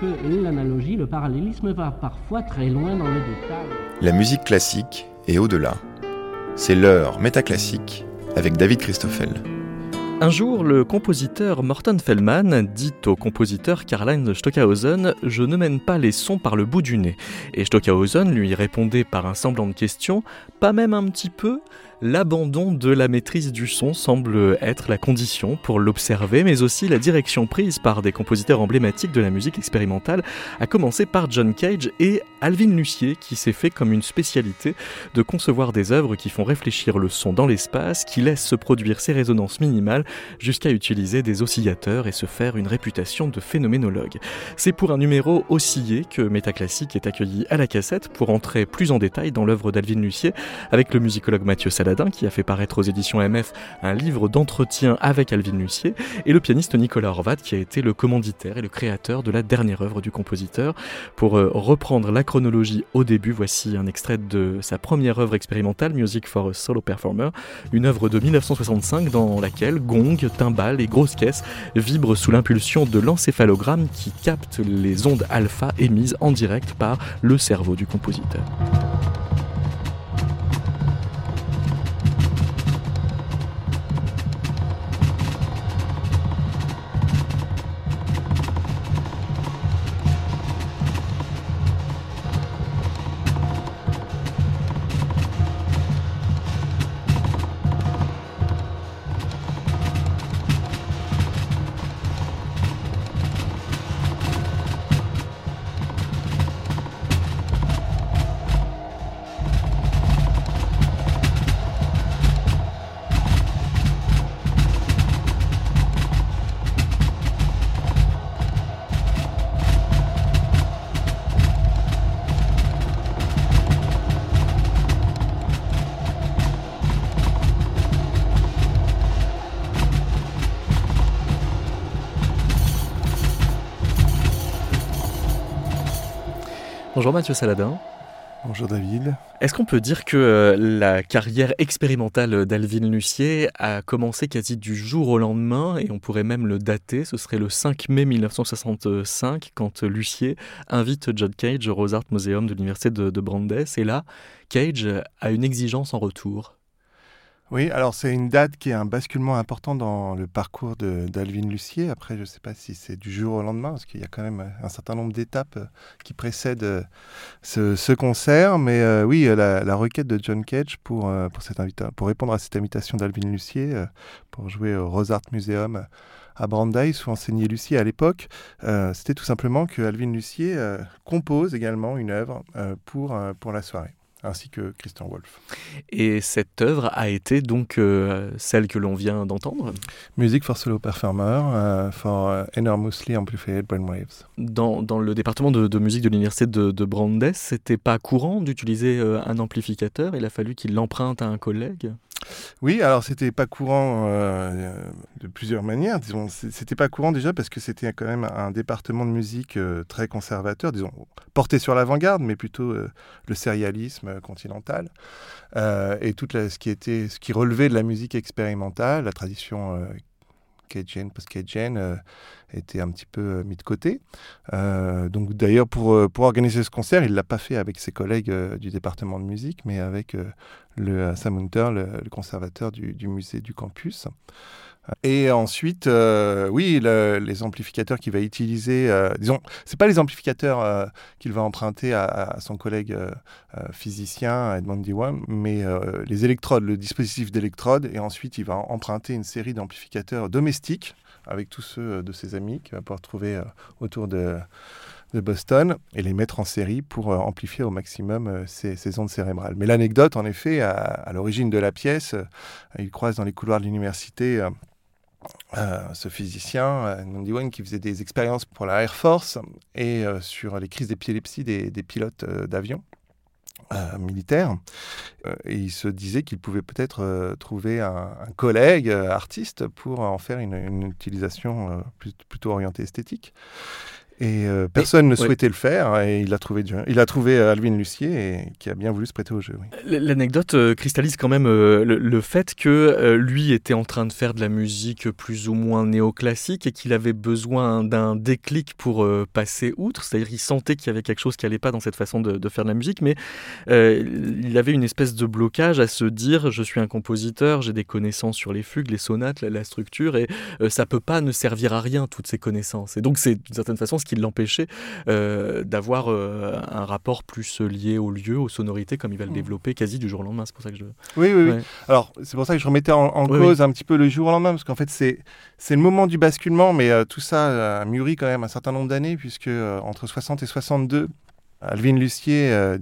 que l'analogie, le parallélisme va parfois très loin dans le détail. La musique classique est au-delà. C'est l'heure métaclassique avec David Christoffel. Un jour, le compositeur Morton Feldman dit au compositeur Karl-Heinz Stockhausen Je ne mène pas les sons par le bout du nez. Et Stockhausen lui répondait par un semblant de question Pas même un petit peu? L'abandon de la maîtrise du son semble être la condition pour l'observer, mais aussi la direction prise par des compositeurs emblématiques de la musique expérimentale, à commencer par John Cage et Alvin Lucier, qui s'est fait comme une spécialité de concevoir des œuvres qui font réfléchir le son dans l'espace, qui laissent se produire ces résonances minimales, jusqu'à utiliser des oscillateurs et se faire une réputation de phénoménologue. C'est pour un numéro oscillé que Métaclassique est accueilli à la cassette pour entrer plus en détail dans l'œuvre d'Alvin Lucier avec le musicologue Mathieu Qui a fait paraître aux éditions MF un livre d'entretien avec Alvin Lucier, et le pianiste Nicolas Horvat qui a été le commanditaire et le créateur de la dernière œuvre du compositeur. Pour euh, reprendre la chronologie au début, voici un extrait de sa première œuvre expérimentale, Music for a Solo Performer, une œuvre de 1965 dans laquelle gong, timbales et grosses caisses vibrent sous l'impulsion de l'encéphalogramme qui capte les ondes alpha émises en direct par le cerveau du compositeur. Bonjour Mathieu Saladin. Bonjour David. Est-ce qu'on peut dire que euh, la carrière expérimentale d'Alvin Lucier a commencé quasi du jour au lendemain et on pourrait même le dater, ce serait le 5 mai 1965 quand Lucier invite John Cage au Rose Art Museum de l'université de, de Brandes et là, Cage a une exigence en retour. Oui, alors c'est une date qui est un basculement important dans le parcours d'Alvin Lucier. Après, je ne sais pas si c'est du jour au lendemain, parce qu'il y a quand même un certain nombre d'étapes euh, qui précèdent euh, ce, concert. Mais euh, oui, la, requête de John Cage pour, répondre à cette invitation d'Alvin Lucier, pour jouer au Rose Art Museum à Brandeis où enseignait Lucier à l'époque, c'était tout simplement que Alvin Lucier compose également une œuvre pour la soirée ainsi que Christian Wolff. Et cette œuvre a été donc euh, celle que l'on vient d'entendre Music for Solo Performer uh, for uh, Enormously Amplified Brainwaves. Dans, dans le département de, musique de l'université de, de Brandeis, c'était pas courant d'utiliser euh, un amplificateur, il a fallu qu'il l'emprunte à un collègue oui, alors c'était pas courant euh, de plusieurs manières. Disons, c'était pas courant déjà parce que c'était quand même un département de musique euh, très conservateur, disons, porté sur l'avant-garde, mais plutôt euh, le sérialisme continental et tout ce qui était, ce qui relevait de la musique expérimentale, la tradition Cajun, post-Cajun, euh, était un petit peu euh, mis de côté. Euh, donc d'ailleurs, pour, pour organiser ce concert, il ne l'a pas fait avec ses collègues du département de musique, mais avec le Sam Hunter, le, conservateur du, du, musée du campus. Et ensuite, euh, oui, les amplificateurs qu'il va utiliser, euh, disons, c'est pas les amplificateurs euh, qu'il va emprunter à, son collègue physicien Edmond Diwan, mais les électrodes, le dispositif d'électrode, et ensuite il va emprunter une série d'amplificateurs domestiques avec tous ceux de ses amis qu'il va pouvoir trouver autour de, Boston et les mettre en série pour amplifier au maximum ses, ondes cérébrales. Mais l'anecdote, en effet, à, l'origine de la pièce, il croise dans les couloirs de l'université euh, ce physicien, euh, Nandi qui faisait des expériences pour la Air Force et euh, sur les crises d'épilepsie des, des pilotes d'avion. Militaires. et il se disait qu'il pouvait peut-être trouver un, collègue artiste pour en faire une, utilisation plutôt orientée esthétique. Et euh, personne ne souhaitait le faire et il a trouvé, il a trouvé euh, Alvin Lucier et, qui a bien voulu se prêter au jeu. L'anecdote euh, cristallise quand même le, fait que lui était en train de faire de la musique plus ou moins néoclassique et qu'il avait besoin d'un déclic pour passer outre. C'est-à-dire qu'il sentait qu'il y avait quelque chose qui n'allait pas dans cette façon de, faire de la musique, mais il avait une espèce de blocage à se dire je suis un compositeur, j'ai des connaissances sur les fugues, les sonates, la, structure et ça peut pas ne servir à rien toutes ces connaissances. Et donc c'est d'une certaine façon ce qui l'empêchait euh, d'avoir euh, un rapport plus lié au lieu, aux sonorités, comme il va le mm. développer quasi du jour au lendemain. C'est pour ça que je. Oui, oui, oui. Alors, c'est pour ça que je remettais en, cause un petit peu le jour au lendemain, parce qu'en fait, c'est le moment du basculement, mais euh, tout ça a mûri quand même un certain nombre d'années, puisque entre 60 et 62, Alvin Lucier euh,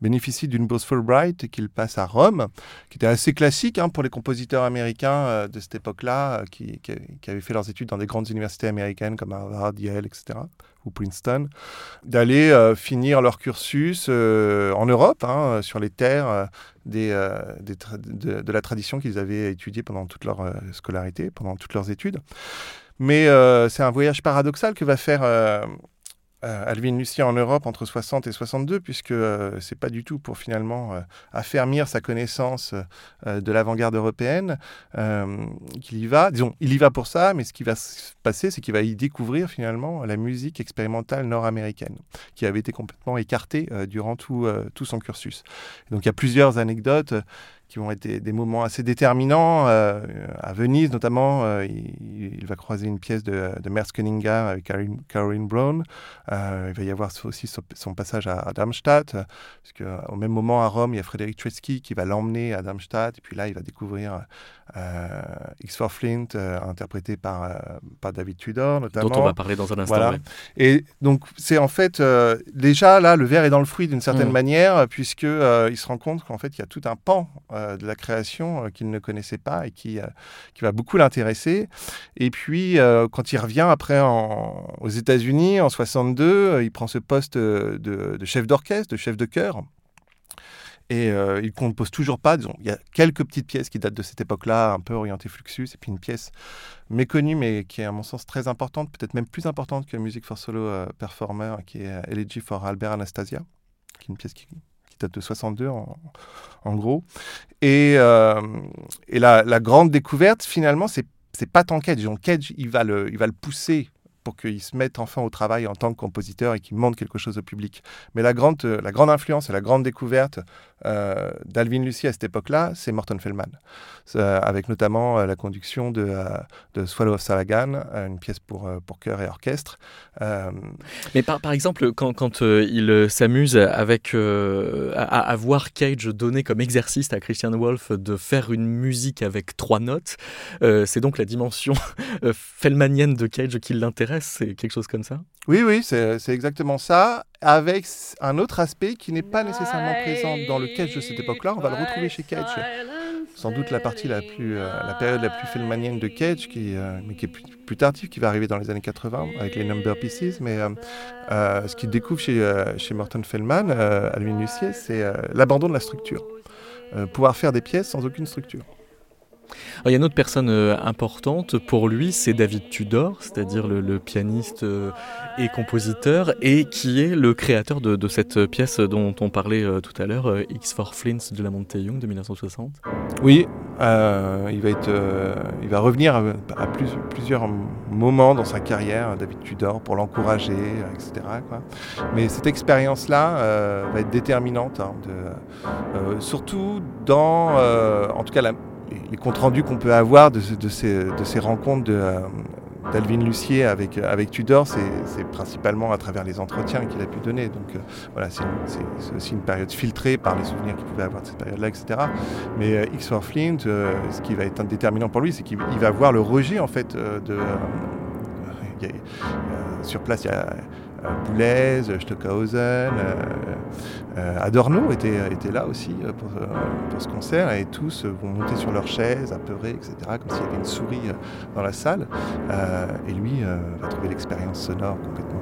bénéficie d'une bourse Fulbright qu'il passe à Rome, qui était assez classique hein, pour les compositeurs américains euh, de cette époque-là, euh, qui, avaient fait leurs études dans des grandes universités américaines comme Harvard, Yale, etc., ou Princeton, d'aller finir leur cursus en Europe, hein, sur les terres de, la tradition qu'ils avaient étudiée pendant toute leur scolarité, pendant toutes leurs études. Mais c'est un voyage paradoxal que va faire Alvin Lucien en Europe entre 60 et 62, puisque euh, c'est pas du tout pour finalement euh, affermir sa connaissance de l'avant-garde européenne qu'il y va. Disons, il y va pour ça, mais ce qui va se passer, c'est qu'il va y découvrir finalement la musique expérimentale nord-américaine, qui avait été complètement écartée durant tout, tout son cursus. donc il y a plusieurs anecdotes qui vont être des, moments assez déterminants. Euh, à Venise, notamment, euh, il, va croiser une pièce de, de Cunningham avec Caroline, Brown. Euh, il va y avoir aussi son, passage à, Darmstadt, parce qu'au même moment, à Rome, il y a Frédéric Tchetsky qui va l'emmener à Darmstadt. Et puis là, il va découvrir X for Flint, interprété par, par David Tudor, notamment. Dont on va parler dans un instant. Voilà. Et donc, c'est en fait, déjà, là, le verre est dans le fruit d'une certaine mm. manière, puisqu'il il se rend compte qu'en fait, il y a tout un pan euh, de la création euh, qu'il ne connaissait pas et qui, euh, qui va beaucoup l'intéresser. Et puis, quand il revient après aux États-Unis en 62, il prend ce poste de, chef d'orchestre, de chef de chœur. Et il il compose toujours pas. Disons, il y a quelques petites pièces qui datent de cette époque-là, un peu orientées Fluxus, et puis une pièce méconnue, mais qui est à mon sens très importante, peut-être même plus importante que Music for Solo Performer, qui est Elegy for Albert Anastasia, qui est une pièce qui, date de 62 en, gros. Et, euh, la, grande découverte, finalement, c'est c'est pas tant Cage. Donc Cage, il va le, pousser pour qu'il se mette enfin au travail en tant que compositeur et qu'il montre quelque chose au public. Mais la grande, euh, la grande influence et la grande découverte euh, d'Alvin Lucie à cette époque-là, c'est Morton Feldman, euh, avec notamment la conduction de, de Swallow of Salagan, une pièce pour, pour chœur et orchestre. Mais par, par exemple, quand, quand il s'amuse avec à, à, voir Cage donner comme exercice à Christian Wolff de faire une musique avec trois notes, c'est donc la dimension Feldmanienne de Cage qui l'intéresse. C'est quelque chose comme ça? Oui, oui, c'est exactement ça, avec un autre aspect qui n'est pas nécessairement présent dans le Cage de cette époque-là. On va le retrouver chez Cage. Sans doute la partie la plus, euh, la période la plus feldmanienne de Cage, qui, euh, mais qui est plus, tardive, qui va arriver dans les années 80 avec les Number Pieces. Mais euh, ce qu'il découvre chez, chez Morton Feldman, à Lucier, c'est l'abandon de la structure. pouvoir faire des pièces sans aucune structure il y a une autre personne euh, importante pour lui, c'est David Tudor, c'est-à-dire le, pianiste euh, et compositeur, et qui est le créateur de, cette pièce dont on parlait euh, tout à l'heure, X for Flints de la Young de 1960. Oui, il, va revenir à, plusieurs moments dans sa carrière, David Tudor, pour l'encourager, etc. Mais cette expérience-là va être déterminante, hein, surtout dans, en tout cas, la, les, comptes rendus qu'on peut avoir de, ces, rencontres euh, d'Alvin Lucier avec, avec Tudor, c'est principalement à travers les entretiens qu'il a pu donner. Donc euh, voilà, c'est aussi une période filtrée par les souvenirs qu'il pouvait avoir de cette période-là, etc. Mais euh, X for Flint, ce qui va être déterminant pour lui, c'est qu'il va voir le rejet en fait de. sur place, il y a Boulez, Stockhausen, euh, euh, Adorno était là aussi euh, pour, ce concert et tous vont monter sur leurs chaises, apeurés, etc., comme s'il y avait une souris dans la salle. et lui va trouver l'expérience sonore complètement.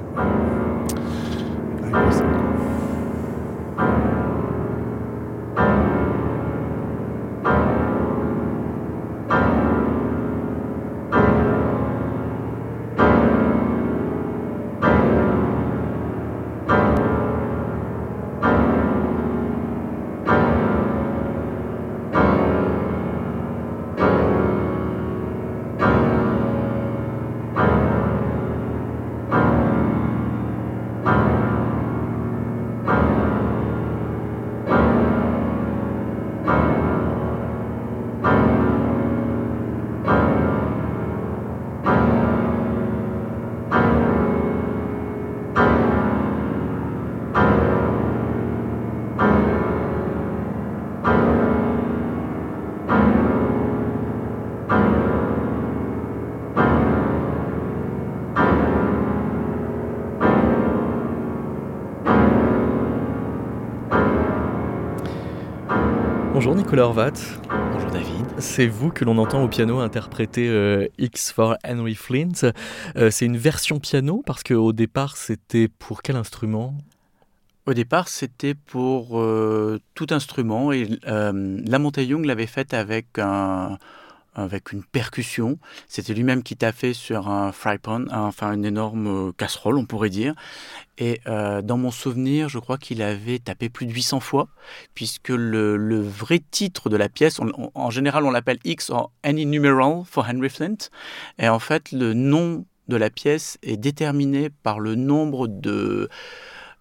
Nicolas Horvat. Bonjour David. C'est vous que l'on entend au piano interpréter euh, X for Henry Flint. Euh, c'est une version piano parce qu'au départ c'était pour quel instrument? Au départ c'était pour euh, tout instrument et la Young l'avait faite avec un, avec une percussion. C'était lui-même qui fait sur un fry pan, enfin une énorme euh, casserole, on pourrait dire. Et euh, dans mon souvenir, je crois qu'il avait tapé plus de 800 fois, puisque le, vrai titre de la pièce, en général on l'appelle X en Any Numeral for Henry Flint. Et en fait, le nom de la pièce est déterminé par le nombre de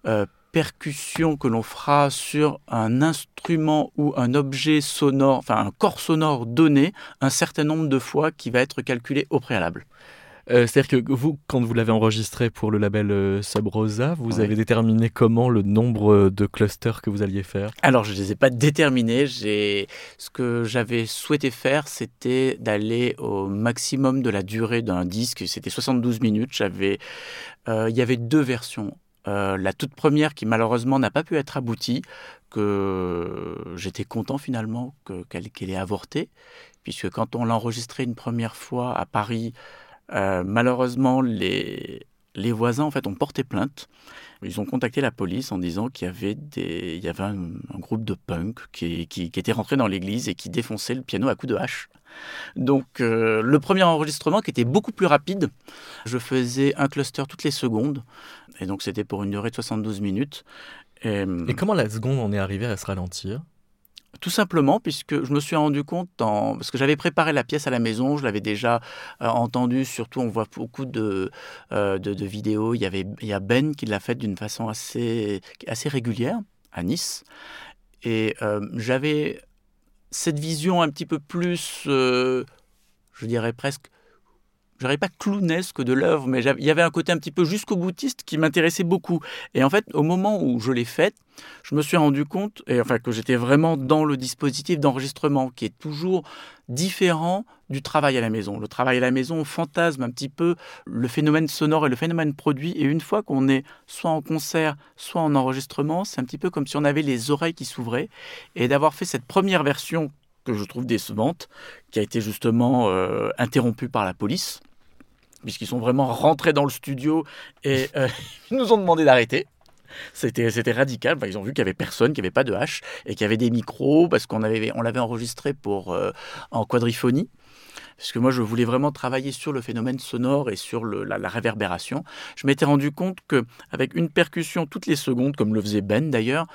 euh, percussion que l'on fera sur un instrument ou un objet sonore, enfin un corps sonore donné, un certain nombre de fois qui va être calculé au préalable. Euh, c'est-à-dire que vous, quand vous l'avez enregistré pour le label euh, Sub Rosa, vous avez déterminé comment le nombre de clusters que vous alliez faire? Alors, je ne les ai pas déterminés. Ce que j'avais souhaité faire, c'était d'aller au maximum de la durée d'un disque. C'était 72 minutes. Euh, il y avait deux versions. Euh, la toute première qui malheureusement n'a pas pu être aboutie, que j'étais content finalement qu'elle ait avorté, puisque quand on l'a enregistrée une première fois à Paris, euh, malheureusement les, les voisins en fait ont porté plainte. Ils ont contacté la police en disant qu'il y avait, des, il y avait un, groupe de punk qui, qui, qui était rentré dans l'église et qui défonçait le piano à coups de hache. Donc euh, le premier enregistrement qui était beaucoup plus rapide, je faisais un cluster toutes les secondes, et donc c'était pour une durée de 72 minutes. Et, comment la seconde en est arrivée à se ralentir? Tout simplement puisque je me suis rendu compte, parce que j'avais préparé la pièce à la maison, je l'avais déjà euh, entendu, surtout on voit beaucoup de, euh, de, vidéos, il y, avait, il y a Ben qui l'a fait d'une façon assez, assez régulière à Nice. Et j'avais cette vision un petit peu plus, euh, je dirais presque, je dirais pas clownesque de l'œuvre, mais il y avait un côté un petit peu jusqu'au boutiste qui m'intéressait beaucoup. Et en fait, au moment où je l'ai faite, je me suis rendu compte, et enfin que j'étais vraiment dans le dispositif d'enregistrement, qui est toujours différent du travail à la maison. Le travail à la maison, on fantasme un petit peu le phénomène sonore et le phénomène produit, et une fois qu'on est soit en concert, soit en enregistrement, c'est un petit peu comme si on avait les oreilles qui s'ouvraient, et d'avoir fait cette première version que je trouve décevante, qui a été justement euh, interrompue par la police, puisqu'ils sont vraiment rentrés dans le studio et euh, ils nous ont demandé d'arrêter. C'était, radical. ils ont vu qu'il n'y avait personne, qu'il n'y avait pas de hache et qu'il y avait des micros parce qu'on avait, on l'avait enregistré pour, euh, en quadriphonie. Parce que moi, je voulais vraiment travailler sur le phénomène sonore et sur la, réverbération. Je m'étais rendu compte qu'avec une percussion toutes les secondes, comme le faisait Ben d'ailleurs,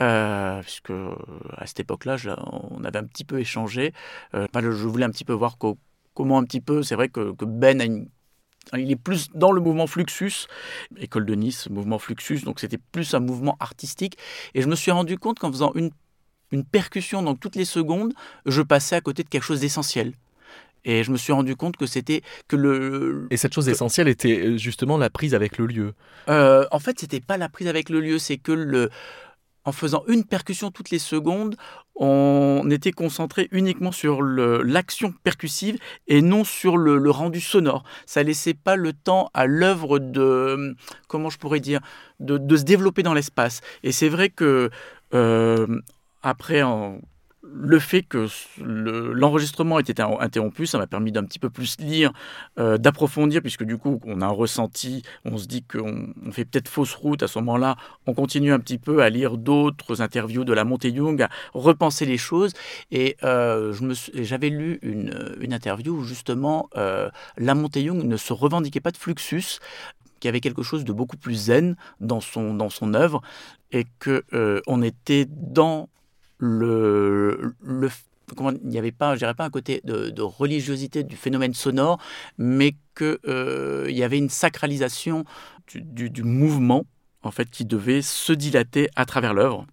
euh, puisque à cette époque-là, on avait un petit peu échangé, euh, je voulais un petit peu voir comment un petit peu, c'est vrai que, que Ben il est plus dans le mouvement Fluxus, école de Nice, mouvement Fluxus, donc c'était plus un mouvement artistique. Et je me suis rendu compte qu'en faisant une, une percussion donc toutes les secondes, je passais à côté de quelque chose d'essentiel. Et je me suis rendu compte que c'était que le. Et cette chose essentielle était euh, justement la prise avec le lieu. Euh, en fait, c'était pas la prise avec le lieu, c'est que le en faisant une percussion toutes les secondes, on était concentré uniquement sur l'action percussive et non sur le, rendu sonore. Ça laissait pas le temps à l'œuvre de, comment je pourrais dire, de, se développer dans l'espace. Et c'est vrai que euh, après, en le fait que l'enregistrement ait été interrompu, ça m'a permis d'un petit peu plus lire, euh, d'approfondir, puisque du coup, on a un ressenti, on se dit qu'on fait peut-être fausse route à ce moment-là, on continue un petit peu à lire d'autres interviews de la Montée Young, à repenser les choses. Et euh, j'avais lu une, interview où justement, euh, la Montée Young ne se revendiquait pas de Fluxus, qui avait quelque chose de beaucoup plus zen dans son, œuvre, et qu'on on était dans le, le comment, il n'y avait pas, je pas un côté de, religiosité du phénomène sonore, mais qu'il euh, y avait une sacralisation du, du, mouvement en fait qui devait se dilater à travers l'œuvre.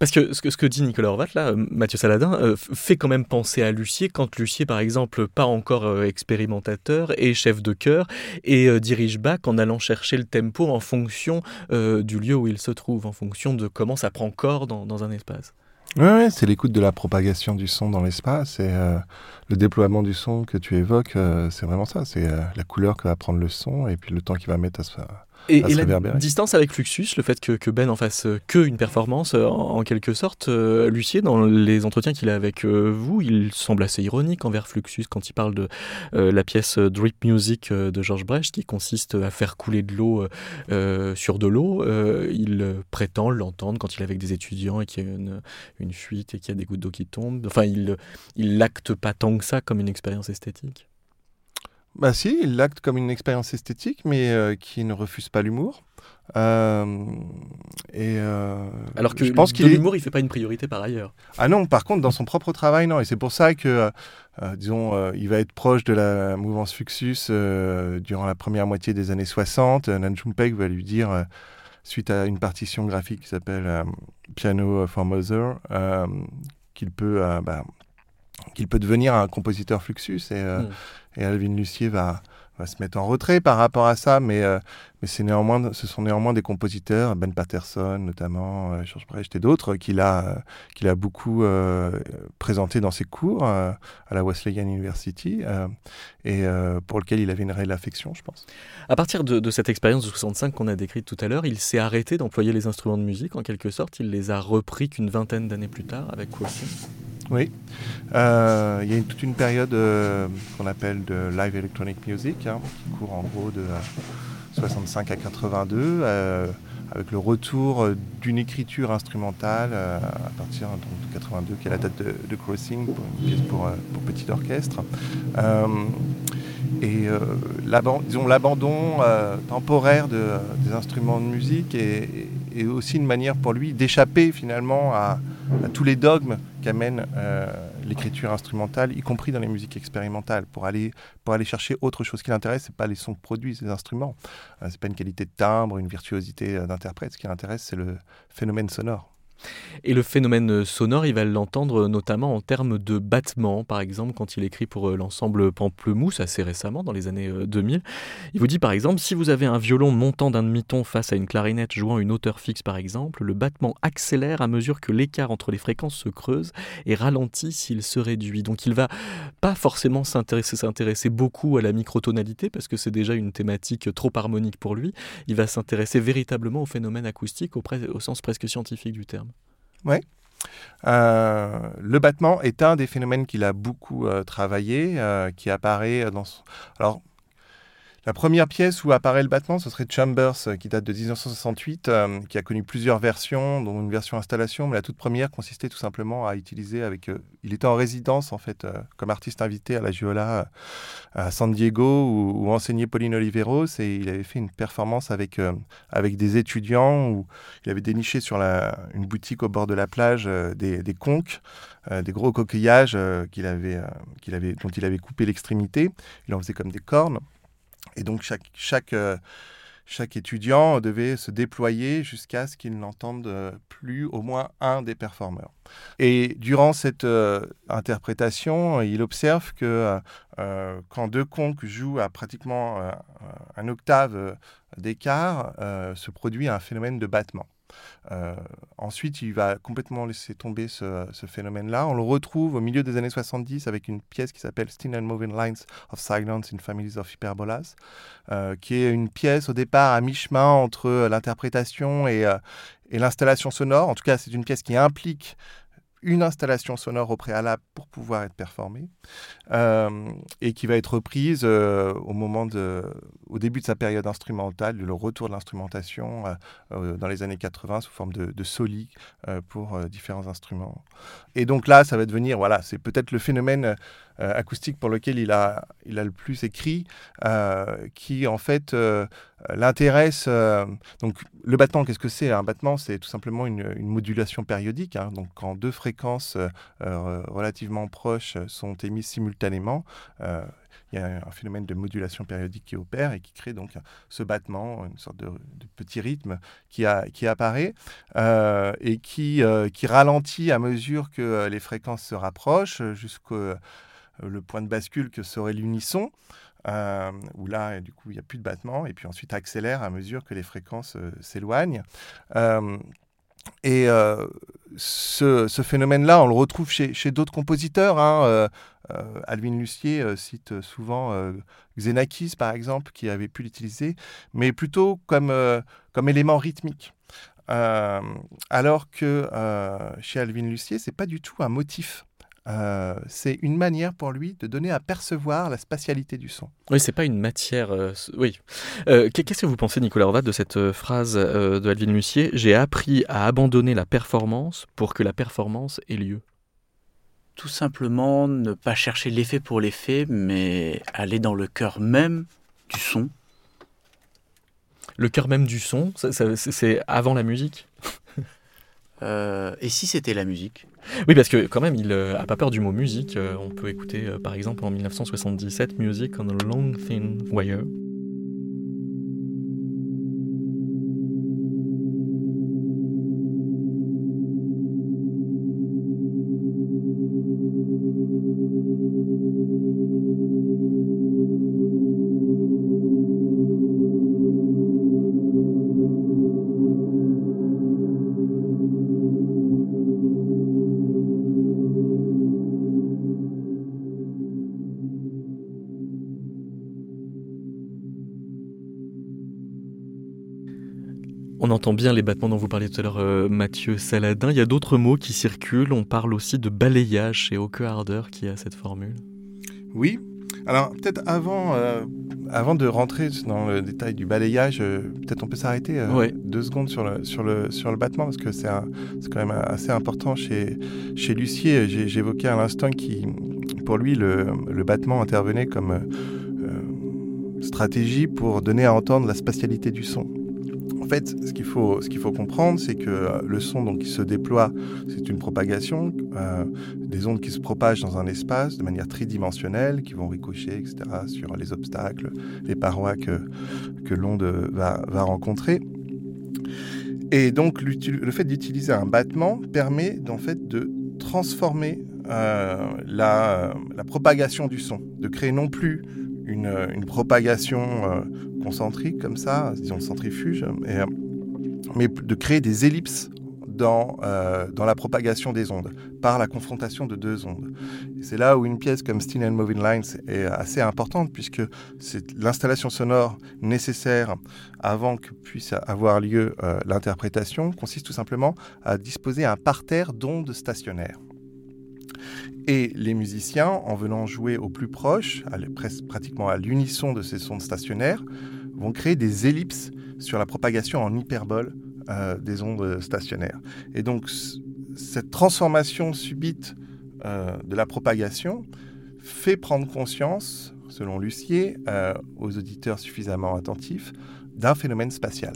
Parce que ce, que ce que dit Nicolas Horvat, là, euh, Mathieu Saladin, euh, fait quand même penser à Lucier, quand Lucier, par exemple, pas encore expérimentateur et chef de chœur, et dirige Bach en allant chercher le tempo en fonction du lieu où il se trouve, en fonction de comment ça prend corps dans, dans un espace. Oui, c'est l'écoute de la propagation du son dans l'espace et euh, le déploiement du son que tu évoques, euh, c'est vraiment ça. C'est euh, la couleur que va prendre le son et puis le temps qu'il va mettre à et, la distance avec Fluxus, le fait que, Ben en fasse que une performance en, quelque sorte, Lucier, dans les entretiens qu'il a avec vous, il semble assez ironique envers Fluxus quand il parle de la pièce Drip Music de Georges Brecht qui consiste à faire couler de l'eau sur de l'eau. il prétend l'entendre quand il est avec des étudiants et qu'il y a une, une fuite et qu'il y a des gouttes d'eau qui tombent. Enfin, il, il l'acte pas tant que ça comme une expérience esthétique. Bah si, il l'acte comme une expérience esthétique, mais euh, qui ne refuse pas l'humour. Euh, et euh, Alors que je pense qu'il l'humour, il fait pas une priorité par ailleurs. Ah non, par contre, dans son propre travail, non. Et c'est pour ça que, disons, il va être proche de la mouvance Fluxus durant la première moitié des années 60. Nan Peg va lui dire, suite à une partition graphique qui s'appelle Piano for Mother, qu'il peut bah, qu'il peut devenir un compositeur Fluxus. Et, euh, mm. et Alvin Lucier va, va, se mettre en retrait par rapport à ça, mais, euh, mais c'est néanmoins, ce sont néanmoins des compositeurs, Ben Patterson notamment, euh, George Brecht et d'autres, qu'il a, qu'il a beaucoup présenté dans ses cours à la Wesleyan University et pour lequel il avait une réelle affection, je pense. À partir de, de cette expérience de 65 qu'on a décrite tout à l'heure, il s'est arrêté d'employer les instruments de musique en quelque sorte, il les a repris qu'une vingtaine d'années plus tard avec Crossing. Oui. Euh, il y a toute une période euh, qu'on appelle de live electronic music, hein, qui court en gros de 65 à 82, euh, avec le retour d'une écriture instrumentale à partir de 82, qui est la date de, Crossing, pour une pièce pour, petit orchestre. et l'abandon temporaire des instruments de musique est, aussi une manière pour lui d'échapper finalement à tous les dogmes qu'amène euh, l'écriture instrumentale, y compris dans les musiques expérimentales, pour aller, pour aller chercher autre chose. Ce qui l'intéresse, c'est pas les sons que produisent les instruments, euh, c'est pas une qualité de timbre, une virtuosité euh, d'interprète. Ce qui l'intéresse, c'est le phénomène sonore. Et le phénomène sonore, il va l'entendre notamment en termes de battement, par exemple, quand il écrit pour euh, l'ensemble Pamplemousse, assez récemment, dans les années 2000. Euh, il vous dit, par exemple, si vous avez un violon montant d'un demi-ton face à une clarinette jouant une hauteur fixe, par exemple, le battement accélère à mesure que l'écart entre les fréquences se creuse et ralentit s'il se réduit. Donc il va pas forcément s'intéresser beaucoup à la microtonalité, parce que c'est déjà une thématique trop harmonique pour lui. Il va s'intéresser véritablement au phénomène acoustique au sens presque scientifique du terme. Oui. Euh, le battement est un des phénomènes qu'il a beaucoup euh, travaillé, euh, qui apparaît dans son... la première pièce où apparaît le battement, ce serait Chambers, euh, qui date de 1968, euh, qui a connu plusieurs versions, dont une version installation, mais la toute première consistait tout simplement à utiliser avec... Euh, il était en résidence, en fait, comme artiste invité à la Giola à San Diego, où, enseignait Pauline Oliveros, et il avait fait une performance avec, avec des étudiants, où il avait déniché sur une boutique au bord de la plage des, des conques, des gros coquillages qu'il avait, qu'il avait, dont il avait coupé l'extrémité. Il en faisait comme des cornes. Et donc chaque, chaque, euh, chaque étudiant devait se déployer jusqu'à ce qu'il n'entende euh, plus au moins un des performeurs. Et durant cette euh, interprétation, il observe que quand deux conques jouent à pratiquement un octave d'écart, se produit un phénomène de battement. Euh, ensuite, il va complètement laisser tomber ce, phénomène-là. On le retrouve au milieu des années 70 avec une pièce qui s'appelle Still and Moving Lines of Silence in Families of Hyperbolas, euh, qui est une pièce au départ à mi-chemin entre l'interprétation et, euh, et l'installation sonore. En tout cas, c'est une pièce qui implique une installation sonore au préalable pour pouvoir être performée euh, et qui va être reprise euh, au moment de, au début de sa période instrumentale, le retour de l'instrumentation euh, dans les années 80 sous forme de, de soli pour différents instruments. Et donc là, ça va devenir, voilà, c'est peut-être le phénomène acoustique pour lequel il a, il a le plus écrit, qui en fait l'intéresse. donc le battement, qu'est-ce que c'est? Un battement, c'est tout simplement une, modulation périodique. Hein, donc quand deux fréquences euh, euh, relativement proches sont émises simultanément, euh, il y a un phénomène de modulation périodique qui opère et qui crée donc ce battement, une sorte de, petit rythme qui, apparaît et qui, ralentit à mesure que les fréquences se rapprochent jusqu'au point de bascule que serait l'unisson. Où là, du coup, il n'y a plus de battement, et puis ensuite accélère à mesure que les fréquences s'éloignent. Et ce, phénomène-là, on le retrouve chez, d'autres compositeurs. Hein, Alvin Lucier cite souvent Xenakis, par exemple, qui avait pu l'utiliser, mais plutôt comme, comme élément rythmique. alors que chez Alvin Lucier, c'est pas du tout un motif euh, c'est une manière pour lui de donner à percevoir la spatialité du son. Oui, c'est pas une matière. Euh, oui. Euh, qu'est-ce que vous pensez, Nicolas Horvat, de cette phrase de Alvin Lucier J'ai appris à abandonner la performance pour que la performance ait lieu. Tout simplement ne pas chercher l'effet pour l'effet, mais aller dans le cœur même du son. Le cœur même du son, c'est avant la musique? Et si c'était la musique? Oui, parce que quand même, il n'a euh, pas peur du mot musique. Euh, on peut écouter, euh, par exemple, en 1977, Music on a Long Thin Wire. Entend bien les battements dont vous parliez tout à l'heure, euh, Mathieu Saladin. Il y a d'autres mots qui circulent. On parle aussi de balayage chez Oke Harder qui a cette formule. Oui. Alors peut-être avant, euh, avant de rentrer dans le détail du balayage, euh, peut-être on peut s'arrêter deux secondes sur le, sur, le, sur le battement parce que c'est quand même assez important chez, chez Lucier. J'évoquais à l'instant qui, pour lui, le, le battement intervenait comme stratégie pour donner à entendre la spatialité du son. En fait, ce qu'il faut, comprendre, c'est que euh, le son donc, qui se déploie, c'est une propagation, euh, des ondes qui se propagent dans un espace de manière tridimensionnelle, qui vont ricocher, etc., sur les obstacles, les parois que, l'onde va, rencontrer. Et donc, le fait d'utiliser un battement permet en fait de transformer euh, la, propagation du son, de créer non plus une, une propagation concentrique comme ça, disons centrifuge, et, euh, mais de créer des ellipses dans, euh, dans la propagation des ondes, par la confrontation de deux ondes. C'est là où une pièce comme Still and Moving Lines est assez importante, puisque c'est l'installation sonore nécessaire avant que puisse avoir lieu euh, l'interprétation, consiste tout simplement à disposer un parterre d'ondes stationnaires. Et les musiciens, en venant jouer au plus proche, pratiquement à l'unisson de ces sondes stationnaires, vont créer des ellipses sur la propagation en hyperbole euh, des ondes stationnaires. Et donc, cette transformation subite euh, de la propagation fait prendre conscience, selon Lucier, euh, aux auditeurs suffisamment attentifs, d'un phénomène spatial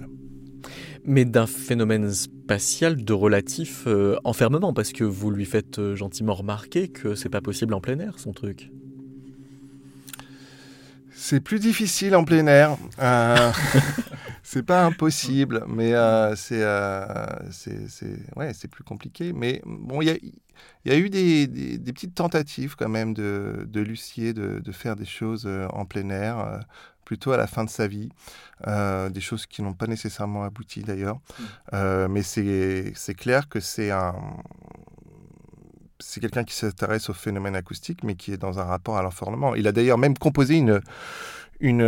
mais d'un phénomène spatial de relatif euh, enfermement, parce que vous lui faites euh, gentiment remarquer que c'est pas possible en plein air, son truc. C'est plus difficile en plein air. Euh, c'est pas impossible, mais c'est ouais, c'est plus compliqué. Mais bon, il y a, eu des, des, petites tentatives quand même de, de Lucier de, de, faire des choses en plein air plutôt à la fin de sa vie, euh, des choses qui n'ont pas nécessairement abouti d'ailleurs. Mm. Euh, mais c'est clair que c'est un c'est quelqu'un qui s'intéresse au phénomène acoustique, mais qui est dans un rapport à l'enfermement. Il a d'ailleurs même composé une, une,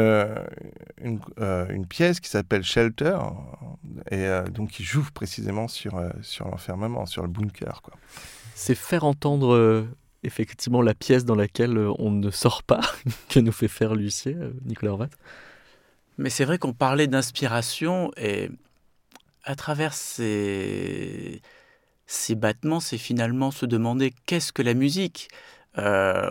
une, euh, une pièce qui s'appelle Shelter, et donc qui joue précisément sur, sur l'enfermement, sur le bunker. C'est faire entendre effectivement la pièce dans laquelle euh, on ne sort pas, que nous fait faire Lucier, euh, Nicolas Horvat. Mais c'est vrai qu'on parlait d'inspiration et à travers ces, ces battements, c'est finalement se demander qu'est-ce que la musique? Euh,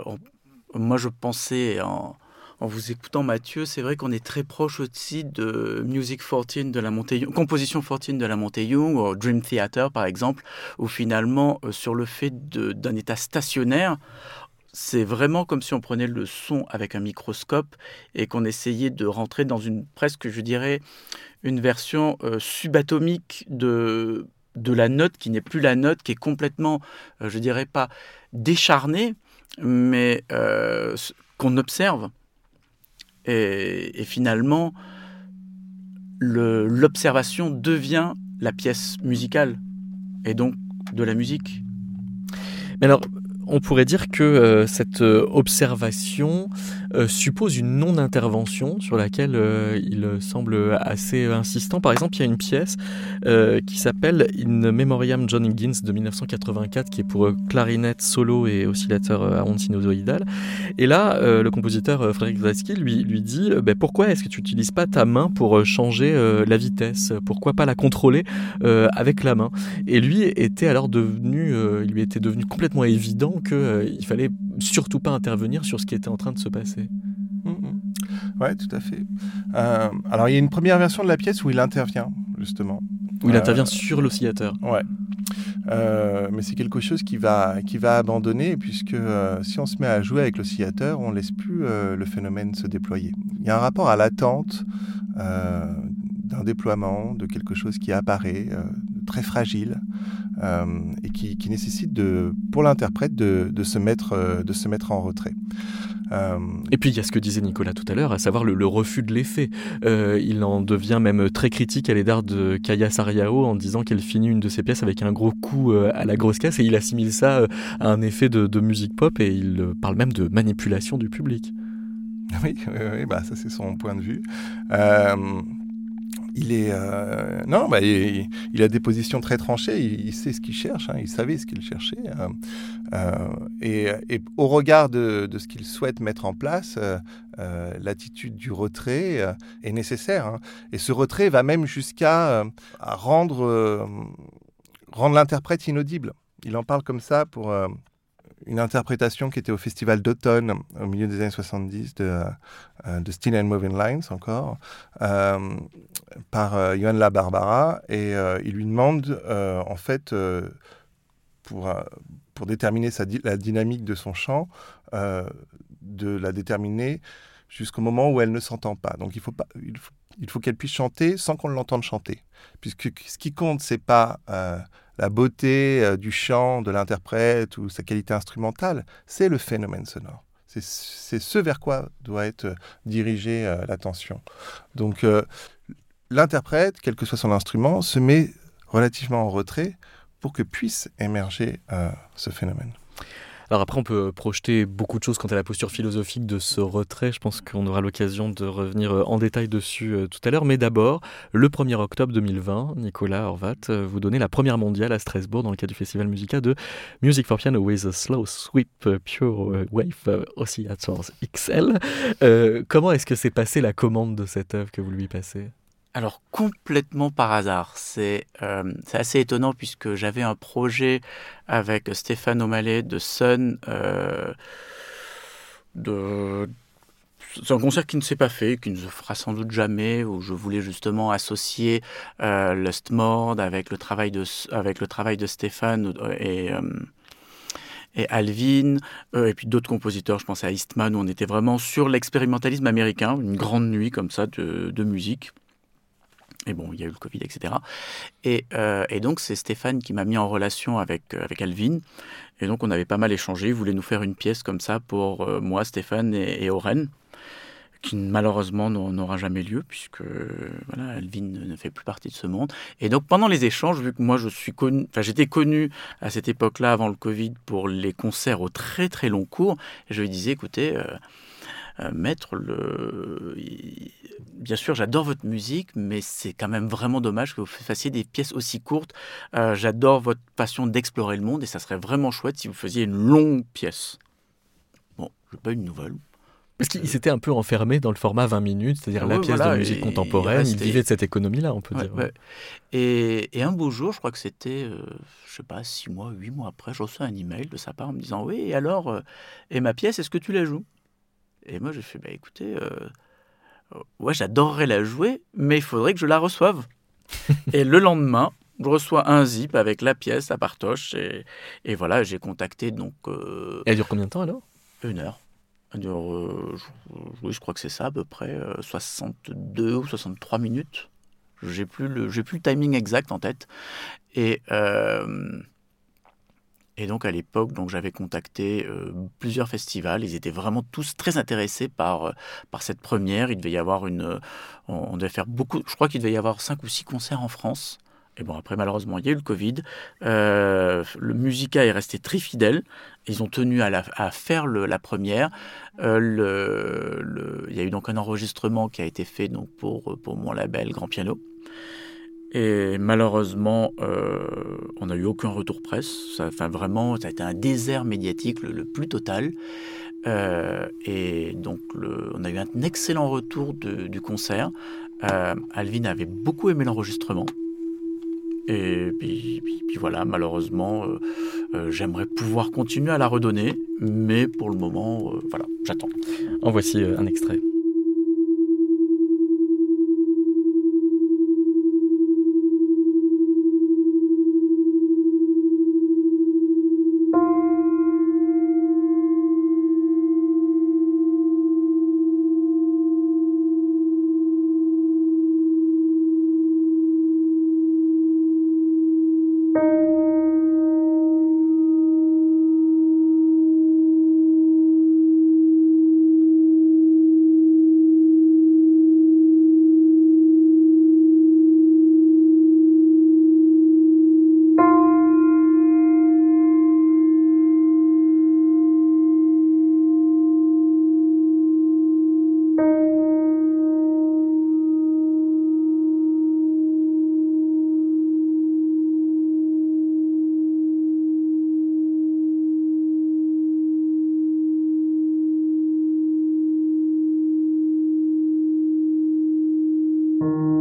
moi, je pensais en, en vous écoutant Mathieu, c'est vrai qu'on est très proche aussi de Music 14 de la montée, Composition 14 de la montée ou Dream Theater par exemple, où finalement euh, sur le fait d'un état stationnaire, c'est vraiment comme si on prenait le son avec un microscope et qu'on essayait de rentrer dans une presque, je dirais, une version euh, subatomique de, de la note qui n'est plus la note, qui est complètement, euh, je dirais pas décharnée, mais qu'on observe et, finalement, l'observation devient la pièce musicale. Et donc, de la musique. Mais alors, on pourrait dire que euh, cette euh, observation euh, suppose une non-intervention sur laquelle il semble assez insistant. Par exemple, il y a une pièce qui s'appelle In Memoriam John Higgins de 1984, qui est pour clarinette solo et oscillateur à ondes sinusoïdales. Et là, le compositeur Frédéric Zasky lui, lui dit ben, Pourquoi est-ce que tu n'utilises pas ta main pour changer la vitesse? Pourquoi pas la contrôler avec la main? Et lui était alors devenu, il lui était devenu complètement évident qu'il euh, il fallait surtout pas intervenir sur ce qui était en train de se passer. Oui, Ouais, tout à fait. Euh, alors, il y a une première version de la pièce où il intervient, justement. Où il intervient euh, sur l'oscillateur. Ouais. mais c'est quelque chose qui va, qui va abandonner, puisque si on se met à jouer avec l'oscillateur, on ne laisse plus le phénomène se déployer. Il y a un rapport à l'attente d'un déploiement, de quelque chose qui apparaît, très fragile, euh, et qui, nécessite de, pour l'interprète de, de, se mettre, euh, de se mettre en retrait. Euh, et puis il y a ce que disait Nicolas tout à l'heure, à savoir le, refus de l'effet. il en devient même très critique à l'égard de Kaya Sariao en disant qu'elle finit une de ses pièces avec un gros coup à la grosse caisse et il assimile ça à un effet de, de musique pop et il parle même de manipulation du public. Oui, oui, bah, ça c'est son point de vue. Euh, il est euh, non, bah, il, a des positions très tranchées. Il, sait ce qu'il cherche. Hein, il savait ce qu'il cherchait. Euh, euh, et, au regard de, ce qu'il souhaite mettre en place, l'attitude du retrait est nécessaire. Hein. Et ce retrait va même jusqu'à rendre rendre l'interprète inaudible. Il en parle comme ça pour une interprétation qui était au festival d'automne au milieu des années 70 de, euh, de Still and Moving Lines encore, euh, par euh, Johan La Barbara. Et il lui demande, en fait, pour, pour déterminer sa, la dynamique de son chant, de la déterminer jusqu'au moment où elle ne s'entend pas. Donc il faut, pas, il faut, qu'elle puisse chanter sans qu'on l'entende chanter. Puisque ce qui compte, c'est pas la beauté euh, du chant de l'interprète ou sa qualité instrumentale, c'est le phénomène sonore. C'est ce vers quoi doit être euh, dirigée euh, l'attention. Donc l'interprète, quel que soit son instrument, se met relativement en retrait pour que puisse émerger ce phénomène. Alors après, on peut projeter beaucoup de choses quant à la posture philosophique de ce retrait. Je pense qu'on aura l'occasion de revenir euh, en détail dessus euh, tout à l'heure. Mais d'abord, le 1er octobre 2020, Nicolas Horvat, euh, vous donnez la première mondiale à Strasbourg dans le cadre du festival musical de Music for Piano with a Slow Sweep Pure Wave Oscillators XL. comment est-ce que s'est passée la commande de cette œuvre que vous lui passez? Alors complètement par hasard, c'est euh, assez étonnant puisque j'avais un projet avec Stéphane O'Malley de Sun. Euh, de... C'est un concert qui ne s'est pas fait, qui ne se fera sans doute jamais, où je voulais justement associer euh, Lustmord avec le travail de, avec le travail de Stéphane et, euh, et Alvin, et puis d'autres compositeurs, je pensais à Eastman, où on était vraiment sur l'expérimentalisme américain, une grande nuit comme ça de musique. Et bon, il y a eu le Covid, etc. Euh, et, donc, c'est Stéphane qui m'a mis en relation avec, euh, avec Alvin. Et donc, on avait pas mal échangé. Il voulait nous faire une pièce comme ça pour euh, moi, Stéphane et, et Oren, qui malheureusement n'aura jamais lieu, puisque voilà, Alvin ne fait plus partie de ce monde. Et donc, pendant les échanges, vu que moi, je suis connu, enfin, j'étais connu à cette époque-là, avant le Covid, pour les concerts au très très long cours, je lui disais, écoutez, euh, mettre le. Bien sûr, j'adore votre musique, mais c'est quand même vraiment dommage que vous fassiez des pièces aussi courtes. Euh, j'adore votre passion d'explorer le monde et ça serait vraiment chouette si vous faisiez une longue pièce. Bon, je n'ai pas une nouvelle. Parce qu'il s'était un peu enfermé dans le format 20 minutes, c'est-à-dire la pièce de musique contemporaine. Il, vivait de cette économie-là, on peut dire. Et, et, un beau jour, je crois que c'était, je euh, je sais pas, six mois, huit mois après, je reçois un email de sa part en me disant Oui, et alors, et ma pièce, est-ce que tu la joues? Et moi, j'ai fait, bah écoutez, euh, ouais, j'adorerais la jouer, mais il faudrait que je la reçoive. et le lendemain, je reçois un zip avec la pièce à Partoche. Et, et voilà, j'ai contacté donc. Euh, elle dure combien de temps alors? Une heure. Elle dure, euh, oui, je crois que c'est ça, à peu près 62 ou 63 minutes. J'ai plus le, j'ai plus le timing exact en tête. Et et donc à l'époque, donc j'avais contacté euh, plusieurs festivals. Ils étaient vraiment tous très intéressés par euh, par cette première. Il devait y avoir une, euh, on, devait faire beaucoup. Je crois qu'il devait y avoir cinq ou six concerts en France. Et bon, après, malheureusement, il y a eu le Covid. Le Musica est resté très fidèle. Ils ont tenu à, faire la première. Il y a eu donc un enregistrement qui a été fait donc, pour, pour mon label Grand Piano. Et malheureusement, euh, on n'a eu aucun retour presse. Ça, enfin, vraiment, ça a été un désert médiatique le, plus total. et donc, on a eu un excellent retour du concert. Alvin avait beaucoup aimé l'enregistrement. Et puis, voilà, malheureusement, euh, euh, j'aimerais pouvoir continuer à la redonner, mais pour le moment, euh, voilà, j'attends. En voici un extrait. thank you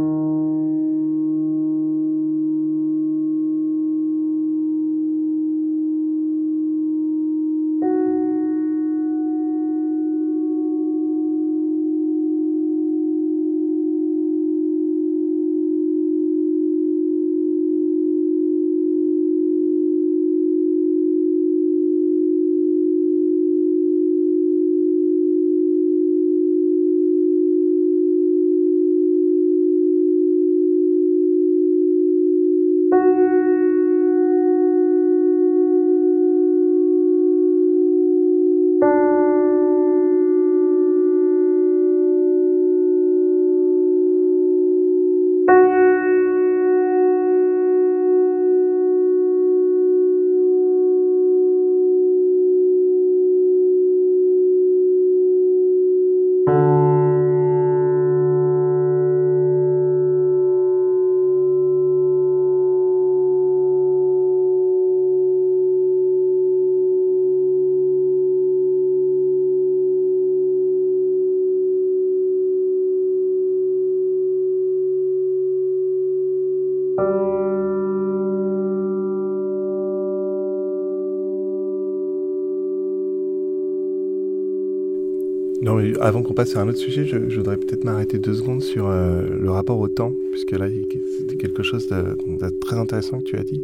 avant qu'on passe sur un autre sujet, je, voudrais peut-être m'arrêter deux secondes sur euh, le rapport au temps, puisque là, c'était quelque chose de, très intéressant que tu as dit.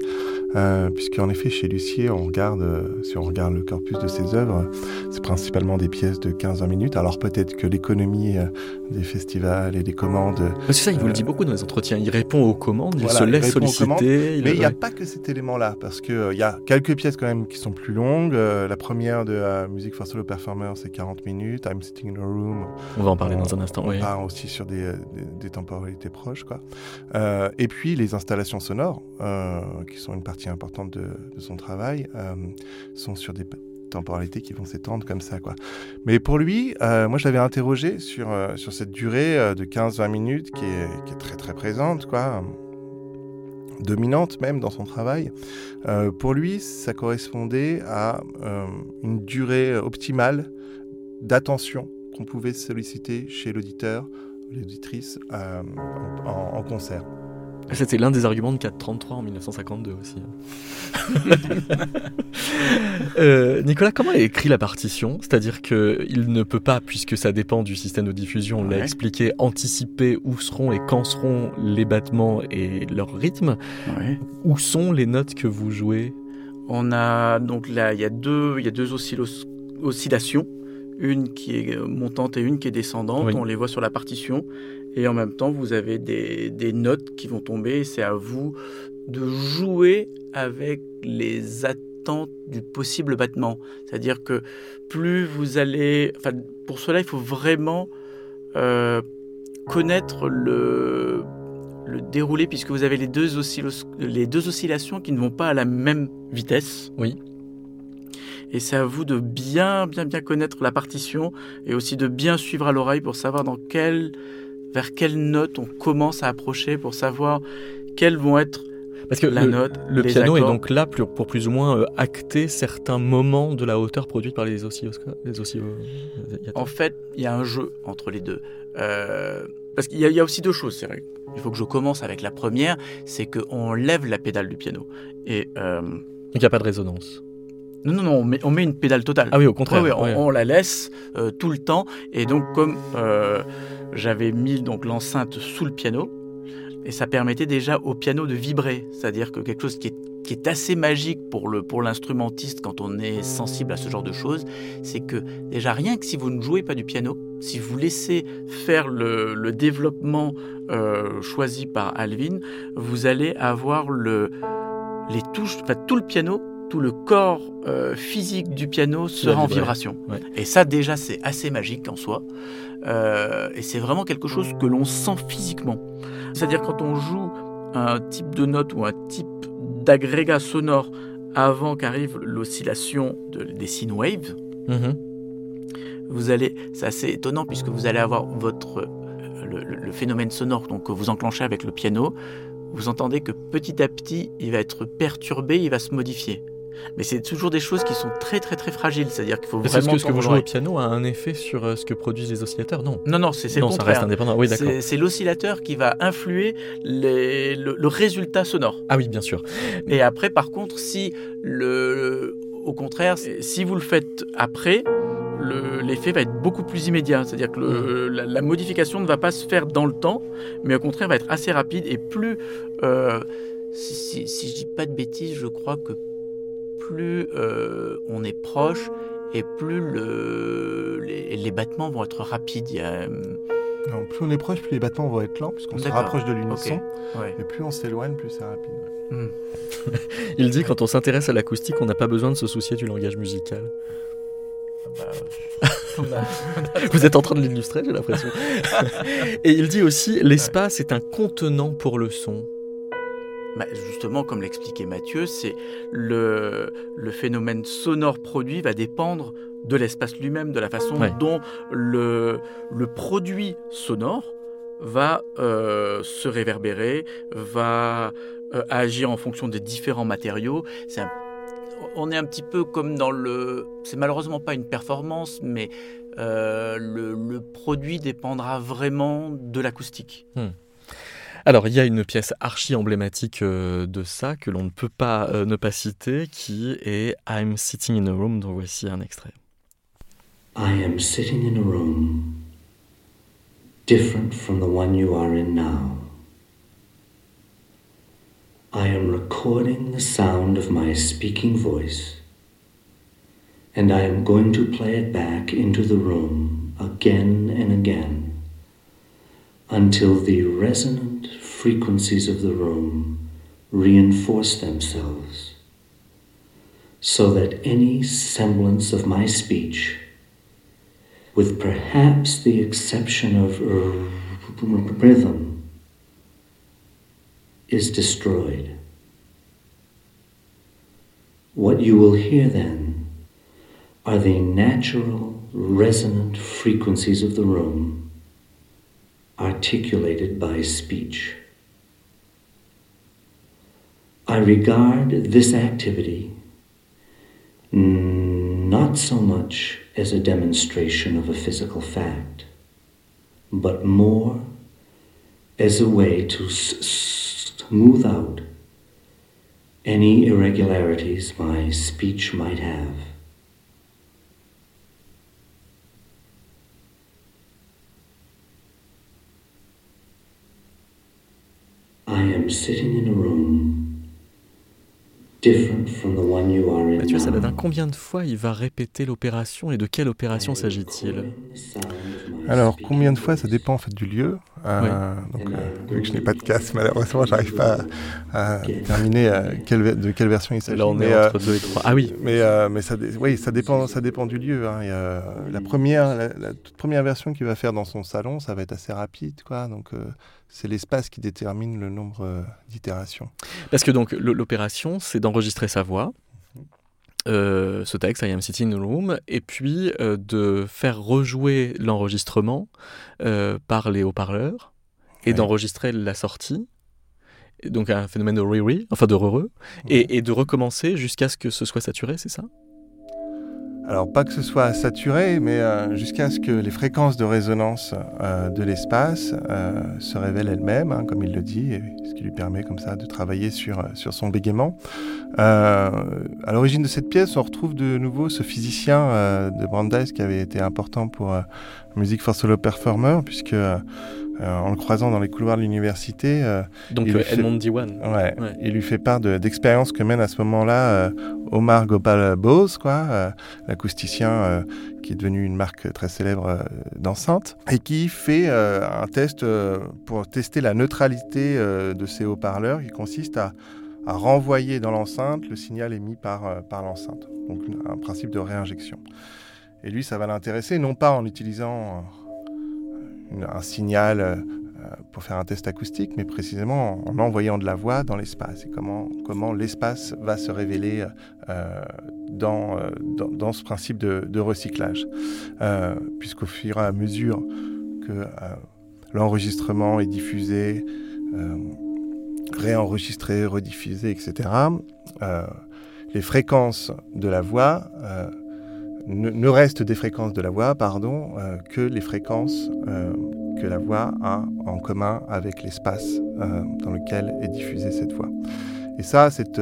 Euh, Puisqu'en effet, chez Lucier, euh, si on regarde le corpus de ses œuvres, c'est principalement des pièces de 15-20 minutes. Alors peut-être que l'économie euh, des festivals et des commandes. C'est ça, il vous le dit beaucoup dans les entretiens. Il répond aux commandes, il se laisse solliciter. mais il n'y a pas que cet élément-là, parce qu'il il y a quelques pièces quand même qui sont plus longues. la première de Music for Solo Performer, c'est 40 minutes. I'm Sitting in a Room. On va en parler dans un instant. On oui. part aussi sur des, des, temporalités proches. Quoi. et puis les installations sonores, qui sont une partie importante de, son travail euh, sont sur des temporalités qui vont s'étendre comme ça. Quoi. Mais pour lui, euh, moi je l'avais interrogé sur, euh, sur cette durée de 15-20 minutes qui est, très très présente, quoi, dominante même dans son travail. pour lui, ça correspondait à une durée optimale d'attention qu'on pouvait solliciter chez l'auditeur, l'auditrice en concert. C'était l'un des arguments de 433 en 1952 aussi. euh, Nicolas, comment a écrit la partition? C'est-à-dire qu'il ne peut pas, puisque ça dépend du système de diffusion, on l'a expliqué, anticiper où seront et quand seront les battements et leur rythme. Où sont les notes que vous jouez? On a donc là, il y a deux, il y a deux oscillations une qui est montante et une qui est descendante. On les voit sur la partition. Et en même temps, vous avez des, des notes qui vont tomber. C'est à vous de jouer avec les attentes du possible battement. C'est-à-dire que plus vous allez... Enfin, pour cela, il faut vraiment euh, connaître le, le dérouler puisque vous avez les deux, les deux oscillations qui ne vont pas à la même vitesse. Oui. Et c'est à vous de bien, bien, bien connaître la partition et aussi de bien suivre à l'oreille pour savoir dans quelle, vers quelle note on commence à approcher, pour savoir quelles vont être parce que la le, note, le piano est donc là pour, pour plus ou moins euh, acter certains moments de la hauteur produite par les oscilloscopes. Les oscillo- En fait, il y a un jeu entre les deux. Euh, parce qu'il y, a- il y a aussi deux choses, c'est vrai. Il faut que je commence avec la première, c'est qu'on lève la pédale du piano. Et euh, Donc il n'y a pas de résonance. Non, non, non, on met, on met une pédale totale. Ah oui, au contraire. Ouais, ouais, on, la laisse euh, tout le temps. Et donc, comme euh, j'avais mis donc l'enceinte sous le piano, et ça permettait déjà au piano de vibrer, c'est-à-dire que quelque chose qui est, qui est assez magique pour le pour l'instrumentiste quand on est sensible à ce genre de choses, c'est que déjà rien que si vous ne jouez pas du piano, si vous laissez faire le, le développement euh, choisi par Alvin, vous allez avoir le les touches, enfin tout le piano, tout le corps euh, physique du piano sera en vibration. Ouais. Et ça déjà c'est assez magique en soi. Euh, et c'est vraiment quelque chose que l'on sent physiquement. C'est-à-dire quand on joue un type de note ou un type d'agrégat sonore avant qu'arrive l'oscillation de- des sine waves, Mhm. vous allez, c'est assez étonnant puisque vous allez avoir votre euh, le, le- le phénomène sonore donc que vous enclenchez avec le piano. Vous entendez que petit à petit, il va être perturbé, il va se modifier. Mais c'est toujours des choses qui sont très très très fragiles, c'est-à-dire qu'il faut que vraiment ce que vous jouez au piano a un effet sur euh, ce que produisent les oscillateurs Non? Non, non, c'est le non, ça reste indépendant. Oui, d'accord. C'est l'oscillateur qui va influer les- le, le résultat sonore. Ah oui, bien sûr. Et après, par contre, si le, au contraire, si vous le faites après, le- l'effet va être beaucoup plus immédiat. C'est-à-dire que le- la, la modification ne va pas se faire dans le temps, mais au contraire va être assez rapide et plus. euh, si, si, si je dis pas de bêtises, je crois que plus euh, on est proche et plus le, les, les battements vont être rapides. Il y a, euh, Non, plus on est proche, plus les battements vont être lents, puisqu'on se rapproche de l'unisson. ouais. Et plus on s'éloigne, plus c'est rapide. ouais. Hmm. Il dit quand on s'intéresse à l'acoustique, on n'a pas besoin de se soucier du langage musical. Bah, on a- Vous êtes en train de l'illustrer, j'ai l'impression. Et il dit aussi l'espace est un contenant pour le son. Bah, justement, comme l'expliquait Mathieu, c'est le, le phénomène sonore produit va dépendre de l'espace lui-même, de la façon Ouais. dont le, le produit sonore va euh, se réverbérer, va euh, agir en fonction des différents matériaux. C'est un- on est un petit peu comme dans le... C'est malheureusement pas une performance, mais euh, le, le produit dépendra vraiment de l'acoustique. Alors, il y a une pièce archi emblématique euh, de ça que l'on ne peut pas euh, ne pas citer, qui est I'm Sitting in a Room, dont voici un extrait. I am sitting in a room different from the one you are in now. I am recording the sound of my speaking voice, and I am going to play it back into the room again and again until the resonant frequencies of the room reinforce themselves, so that any semblance of my speech with perhaps the exception of rhythm, is destroyed. What you will hear then are the natural resonant frequencies of the room articulated by speech. I regard this activity not so much as a demonstration of a physical fact, but more as a way to smooth out any irregularities my speech might have. I am sitting in a room Mathieu. Saladin, combien de fois il va répéter l'opération et de quelle opération s'agit-il Alors, combien de fois Ça dépend en fait du lieu. Euh, donc, euh, vu que je n'ai pas de casque, malheureusement, j'arrive pas à, déterminer euh, quelle, de quelle version il s'agit. Là, on est entre 2 et 3. Ah oui. Mais, mais ça, oui, ça dépend, ça dépend du lieu. Hein. la première, la, toute première version qu'il va faire dans son salon, ça va être assez rapide, quoi. Donc, c'est l'espace qui détermine le nombre d'itérations. Parce que donc l'opération, c'est d'enregistrer sa voix. Euh, ce texte, I am sitting in a room, et puis euh, de faire rejouer l'enregistrement euh, par les haut-parleurs et d'enregistrer la sortie. Donc un phénomène de re enfin de et de recommencer jusqu'à ce que ce soit saturé, c'est ça? Alors pas que ce soit saturé, mais euh, jusqu'à ce que les fréquences de résonance euh, de l'espace euh, se révèlent elles-mêmes, hein, comme il le dit, ce qui lui permet comme ça de travailler sur, sur son bégaiement. à l'origine de cette pièce, on retrouve de nouveau ce physicien de Brandeis qui avait été important pour Music for Solo Performer, puisque euh, en le croisant dans les couloirs de l'université. Euh, Donc il Edmond Diwan. Ouais, Il lui fait part d'expériences que mène à ce moment-là euh, Omar Gopal Bose, quoi, l'acousticien qui est devenu une marque très célèbre d'enceinte, et qui fait un test pour tester la neutralité de ces haut-parleurs, qui consiste à, à renvoyer dans l'enceinte le signal émis par, par l'enceinte. Donc un principe de réinjection. Et lui, ça va l'intéresser, non pas en utilisant un signal euh, pour faire un test acoustique, mais précisément en envoyant de la voix dans l'espace et comment, comment l'espace va se révéler euh, dans, euh, dans, ce principe de recyclage. Puisqu'au fur et à mesure que l'enregistrement est diffusé, réenregistré, rediffusé, etc., les fréquences de la voix ne, reste des fréquences de la voix, pardon, euh, que les fréquences euh, que la voix a en commun avec l'espace euh, dans lequel est diffusée cette voix. Et ça, cette,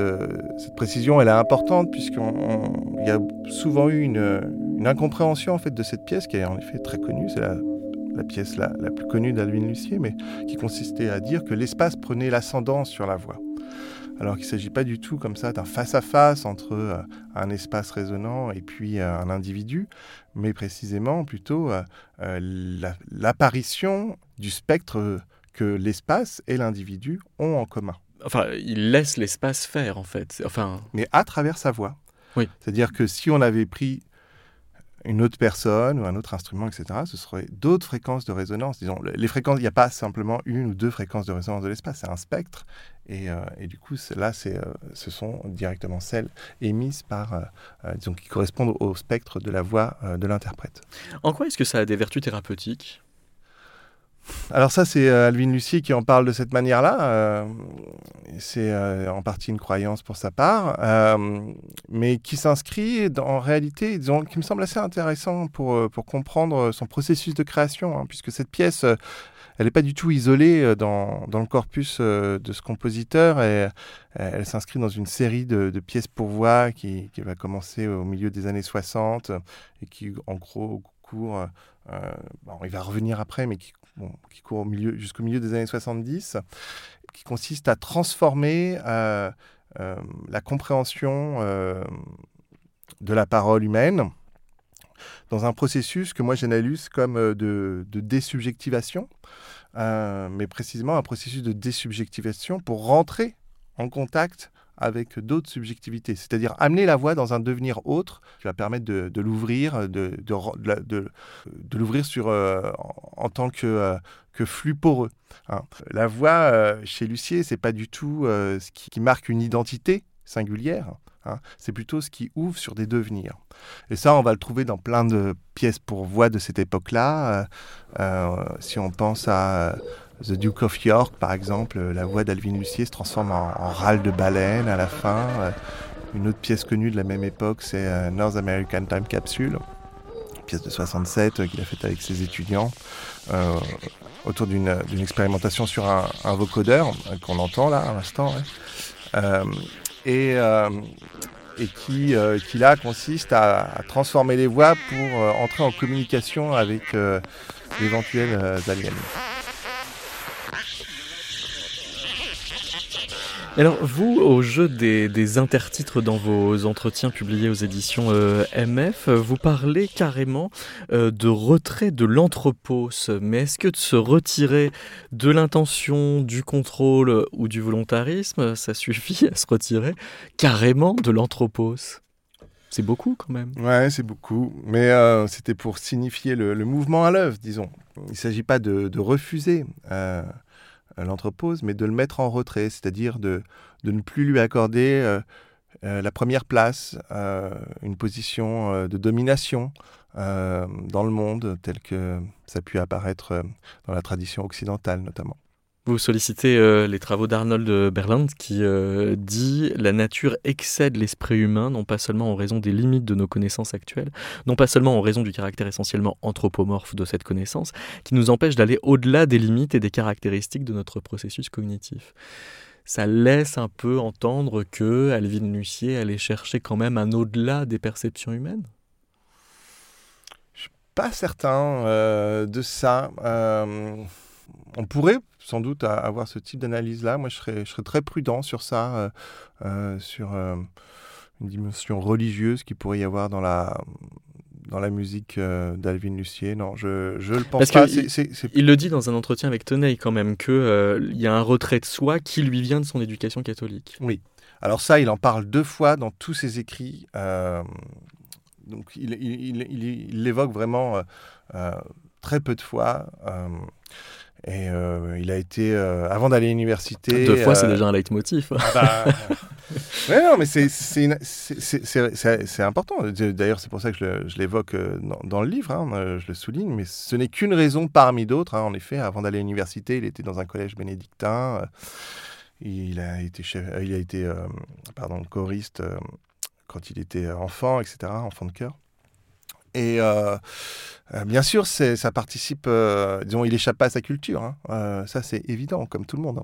précision, elle est importante puisqu'il y a souvent eu une, incompréhension en fait de cette pièce qui est en effet très connue. C'est la, pièce la, plus connue d'Alvin Lucier, mais qui consistait à dire que l'espace prenait l'ascendance sur la voix alors qu'il ne s'agit pas du tout comme ça d'un face-à-face entre euh, un espace résonant et puis euh, un individu, mais précisément plutôt euh, l'apparition du spectre que l'espace et l'individu ont en commun. Enfin, il laisse l'espace faire en fait. Enfin... Mais à travers sa voix. Oui. C'est-à-dire que si on avait pris une autre personne ou un autre instrument, etc., ce serait d'autres fréquences de résonance. Disons, les fréquences, il n'y a pas simplement une ou deux fréquences de résonance de l'espace, c'est un spectre. Et, euh, et, du coup, là, euh, ce sont directement celles émises par, euh, disons, qui correspondent au spectre de la voix de l'interprète. En quoi est-ce que ça a des vertus thérapeutiques? Alors ça, c'est euh, Alvin Lucie qui en parle de cette manière-là. Euh, c'est euh, en partie une croyance pour sa part, mais qui s'inscrit en réalité, disons, qui me semble assez intéressant pour, pour comprendre son processus de création, hein, puisque cette pièce, elle n'est pas du tout isolée dans, dans le corpus de ce compositeur, et elle s'inscrit dans une série de, pièces pour voix qui, qui, va commencer au milieu des années 60 et qui, en gros, court, bon, il va revenir après, mais qui qui court jusqu'au milieu des années 70, qui consiste à transformer euh, euh, la compréhension euh, de la parole humaine dans un processus que moi j'analyse comme de, de désubjectivation, mais précisément un processus de désubjectivation pour rentrer en contact avec d'autres subjectivités, c'est-à-dire amener la voix dans un devenir autre qui va permettre de, l'ouvrir, de, de, l'ouvrir sur euh, en, tant que, euh, flux poreux. Hein. La voix euh, chez Lucier, c'est pas du tout ce qui, marque une identité singulière. Hein. C'est plutôt ce qui ouvre sur des devenirs. Et ça, on va le trouver dans plein de pièces pour voix de cette époque-là. si on pense à The Duke of York, par exemple, euh, la voix d'Alvin Lucier se transforme en, râle de baleine à la fin. Euh, une autre pièce connue de la même époque, c'est euh, North American Time Capsule, une pièce de 67 qu'il a faite avec ses étudiants, autour d'une expérimentation sur un, vocodeur qu'on entend là à l'instant. et, et qui, qui, là consiste à, transformer les voix pour entrer en communication avec d'éventuels aliens. Alors, vous, au jeu des, intertitres dans vos entretiens publiés aux éditions euh, MF, vous parlez carrément euh, de retrait de l'anthropos. Mais est-ce que de se retirer de l'intention, du contrôle ou du volontarisme, ça suffit à se retirer carrément de l'anthropos c'est beaucoup quand même. Ouais, c'est beaucoup. Mais euh, c'était pour signifier le, mouvement à l'œuvre, disons. Il ne s'agit pas de, refuser l'entrepose, mais de le mettre en retrait, c'est-à-dire de, ne plus lui accorder euh, euh, la première place, euh, une position de domination dans le monde, tel que ça a pu apparaître dans la tradition occidentale notamment. Vous sollicitez euh, les travaux d'Arnold Berland qui euh, dit La nature excède l'esprit humain, non pas seulement en raison des limites de nos connaissances actuelles, non pas seulement en raison du caractère essentiellement anthropomorphe de cette connaissance, qui nous empêche d'aller au-delà des limites et des caractéristiques de notre processus cognitif. Ça laisse un peu entendre que Alvin Lucier allait chercher quand même un au-delà des perceptions humaines? Je suis pas certain euh, de ça. on pourrait sans doute à avoir ce type d'analyse-là. Moi, je serais, je serais très prudent sur ça, euh, euh, sur euh, une dimension religieuse qu'il pourrait y avoir dans la, dans la musique d'Alvin Lucier. Non, je ne le pense pas. Il le dit dans un entretien avec Tenay quand même, qu'il il y a un retrait de soi qui lui vient de son éducation catholique. Oui. Alors ça, il en parle deux fois dans tous ses écrits. donc il l'évoque il, il, l'évoque vraiment très peu de fois. Et euh, il a été, euh, avant d'aller à l'université. Deux fois, c'est euh, déjà un leitmotiv. Ah bah, non, mais c'est important. D'ailleurs, c'est pour ça que je l'évoque dans, dans, le livre, hein, je le souligne, mais ce n'est qu'une raison parmi d'autres. Hein. En effet, avant d'aller à l'université, il était dans un collège bénédictin. Il a été, chef, il a été pardon, choriste quand il était enfant, etc., enfant de cœur. Et euh, euh, bien sûr, ça participe, euh, disons, il échappe pas à sa culture. Hein. ça, c'est évident, comme tout le monde.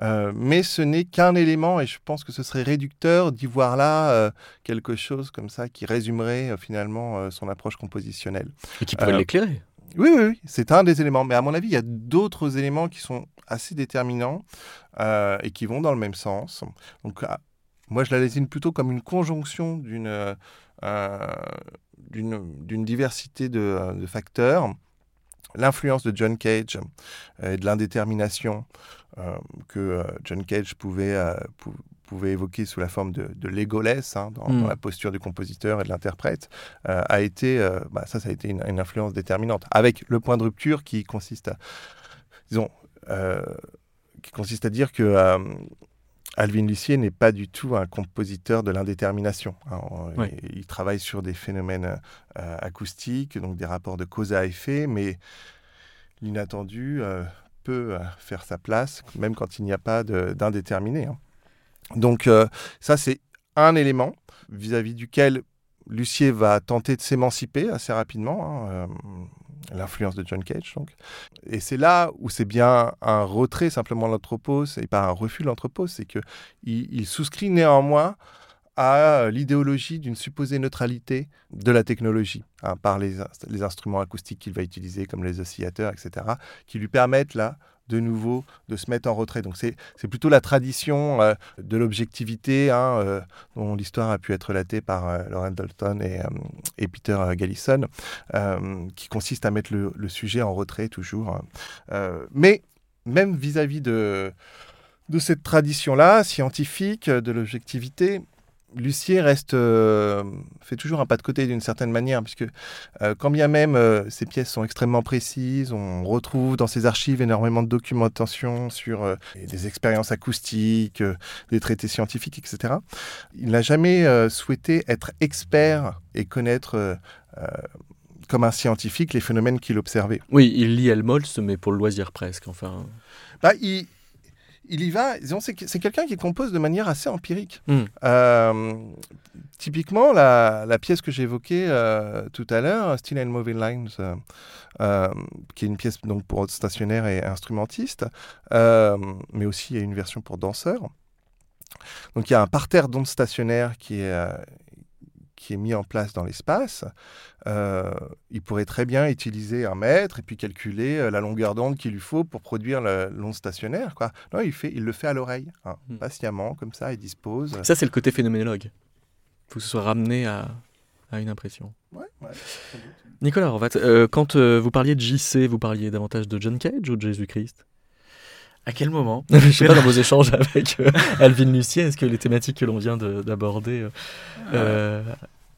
Hein. mais ce n'est qu'un élément, et je pense que ce serait réducteur d'y voir là quelque chose comme ça qui résumerait finalement son approche compositionnelle. Et qui pourrait l'éclairer. Oui, oui, oui, c'est un des éléments. Mais à mon avis, il y a d'autres éléments qui sont assez déterminants et qui vont dans le même sens. Donc, ah, moi, je la désigne plutôt comme une conjonction d'une d'une diversité de, de facteurs. L'influence de John Cage et de l'indétermination euh, que euh, John Cage pouvait, euh, pouvait évoquer sous la forme de, de l'égoless hein, dans, dans, la posture du compositeur et de l'interprète a été, bah, ça, ça a été une, une, influence déterminante. Avec le point de rupture qui consiste à, disons, qui consiste à dire que Alvin Lucier n'est pas du tout un compositeur de l'indétermination. Hein. Il, travaille sur des phénomènes euh, acoustiques, donc des rapports de cause à effet, mais l'inattendu euh, peut euh, faire sa place, même quand il n'y a pas d'indéterminé. Hein. Donc ça, c'est un élément vis-à-vis duquel Lucier va tenter de s'émanciper assez rapidement. Hein, l'influence de John Cage. Donc. Et c'est là où c'est bien un retrait simplement de l'anthropos et pas un refus de l'anthropos, c'est qu'il il souscrit néanmoins à l'idéologie d'une supposée neutralité de la technologie hein, par les, les instruments acoustiques qu'il va utiliser comme les oscillateurs, etc., qui lui permettent là de nouveau de se mettre en retrait. Donc c'est plutôt la tradition euh, de l'objectivité hein, euh, dont l'histoire a pu être relatée par euh, Lauren Dalton et, et Peter Gallison, qui consiste à mettre le, le, sujet en retrait toujours. mais même vis-à-vis -vis de, de cette tradition-là, scientifique, de l'objectivité, Lucier reste, euh, fait toujours un pas de côté d'une certaine manière, puisque euh, quand bien même euh, ces pièces sont extrêmement précises, on retrouve dans ses archives énormément de documentation sur des expériences acoustiques, des traités scientifiques, etc. Il n'a jamais souhaité être expert et connaître comme un scientifique les phénomènes qu'il observait. Oui, il lit Helmholtz, mais pour le loisir presque, enfin. Bah, il, il y va. C'est quelqu'un qui compose de manière assez empirique. Hmm. Euh, typiquement, la, pièce que j'ai évoquée euh, tout à l'heure, Still and Moving Lines, euh, qui est une pièce donc pour stationnaire et instrumentiste, mais aussi il y a une version pour danseurs. Donc il y a un parterre d'ondes stationnaires qui est, qui est mis en place dans l'espace, il pourrait très bien utiliser un mètre et puis calculer la longueur d'onde qu'il lui faut pour produire l'onde stationnaire. Quoi. Non, il, fait, il le fait à l'oreille, hein, hmm. patiemment, comme ça, il dispose. Ça, c'est le côté phénoménologue. Il faut que ce soit ramené à, à une impression. Ouais, ouais, Nicolas euh, quand euh, vous parliez de JC, vous parliez davantage de John Cage ou de Jésus-Christ? À quel moment? Je sais pas, dans vos échanges avec euh, Alvin Lucien, est-ce que les thématiques que l'on vient d'aborder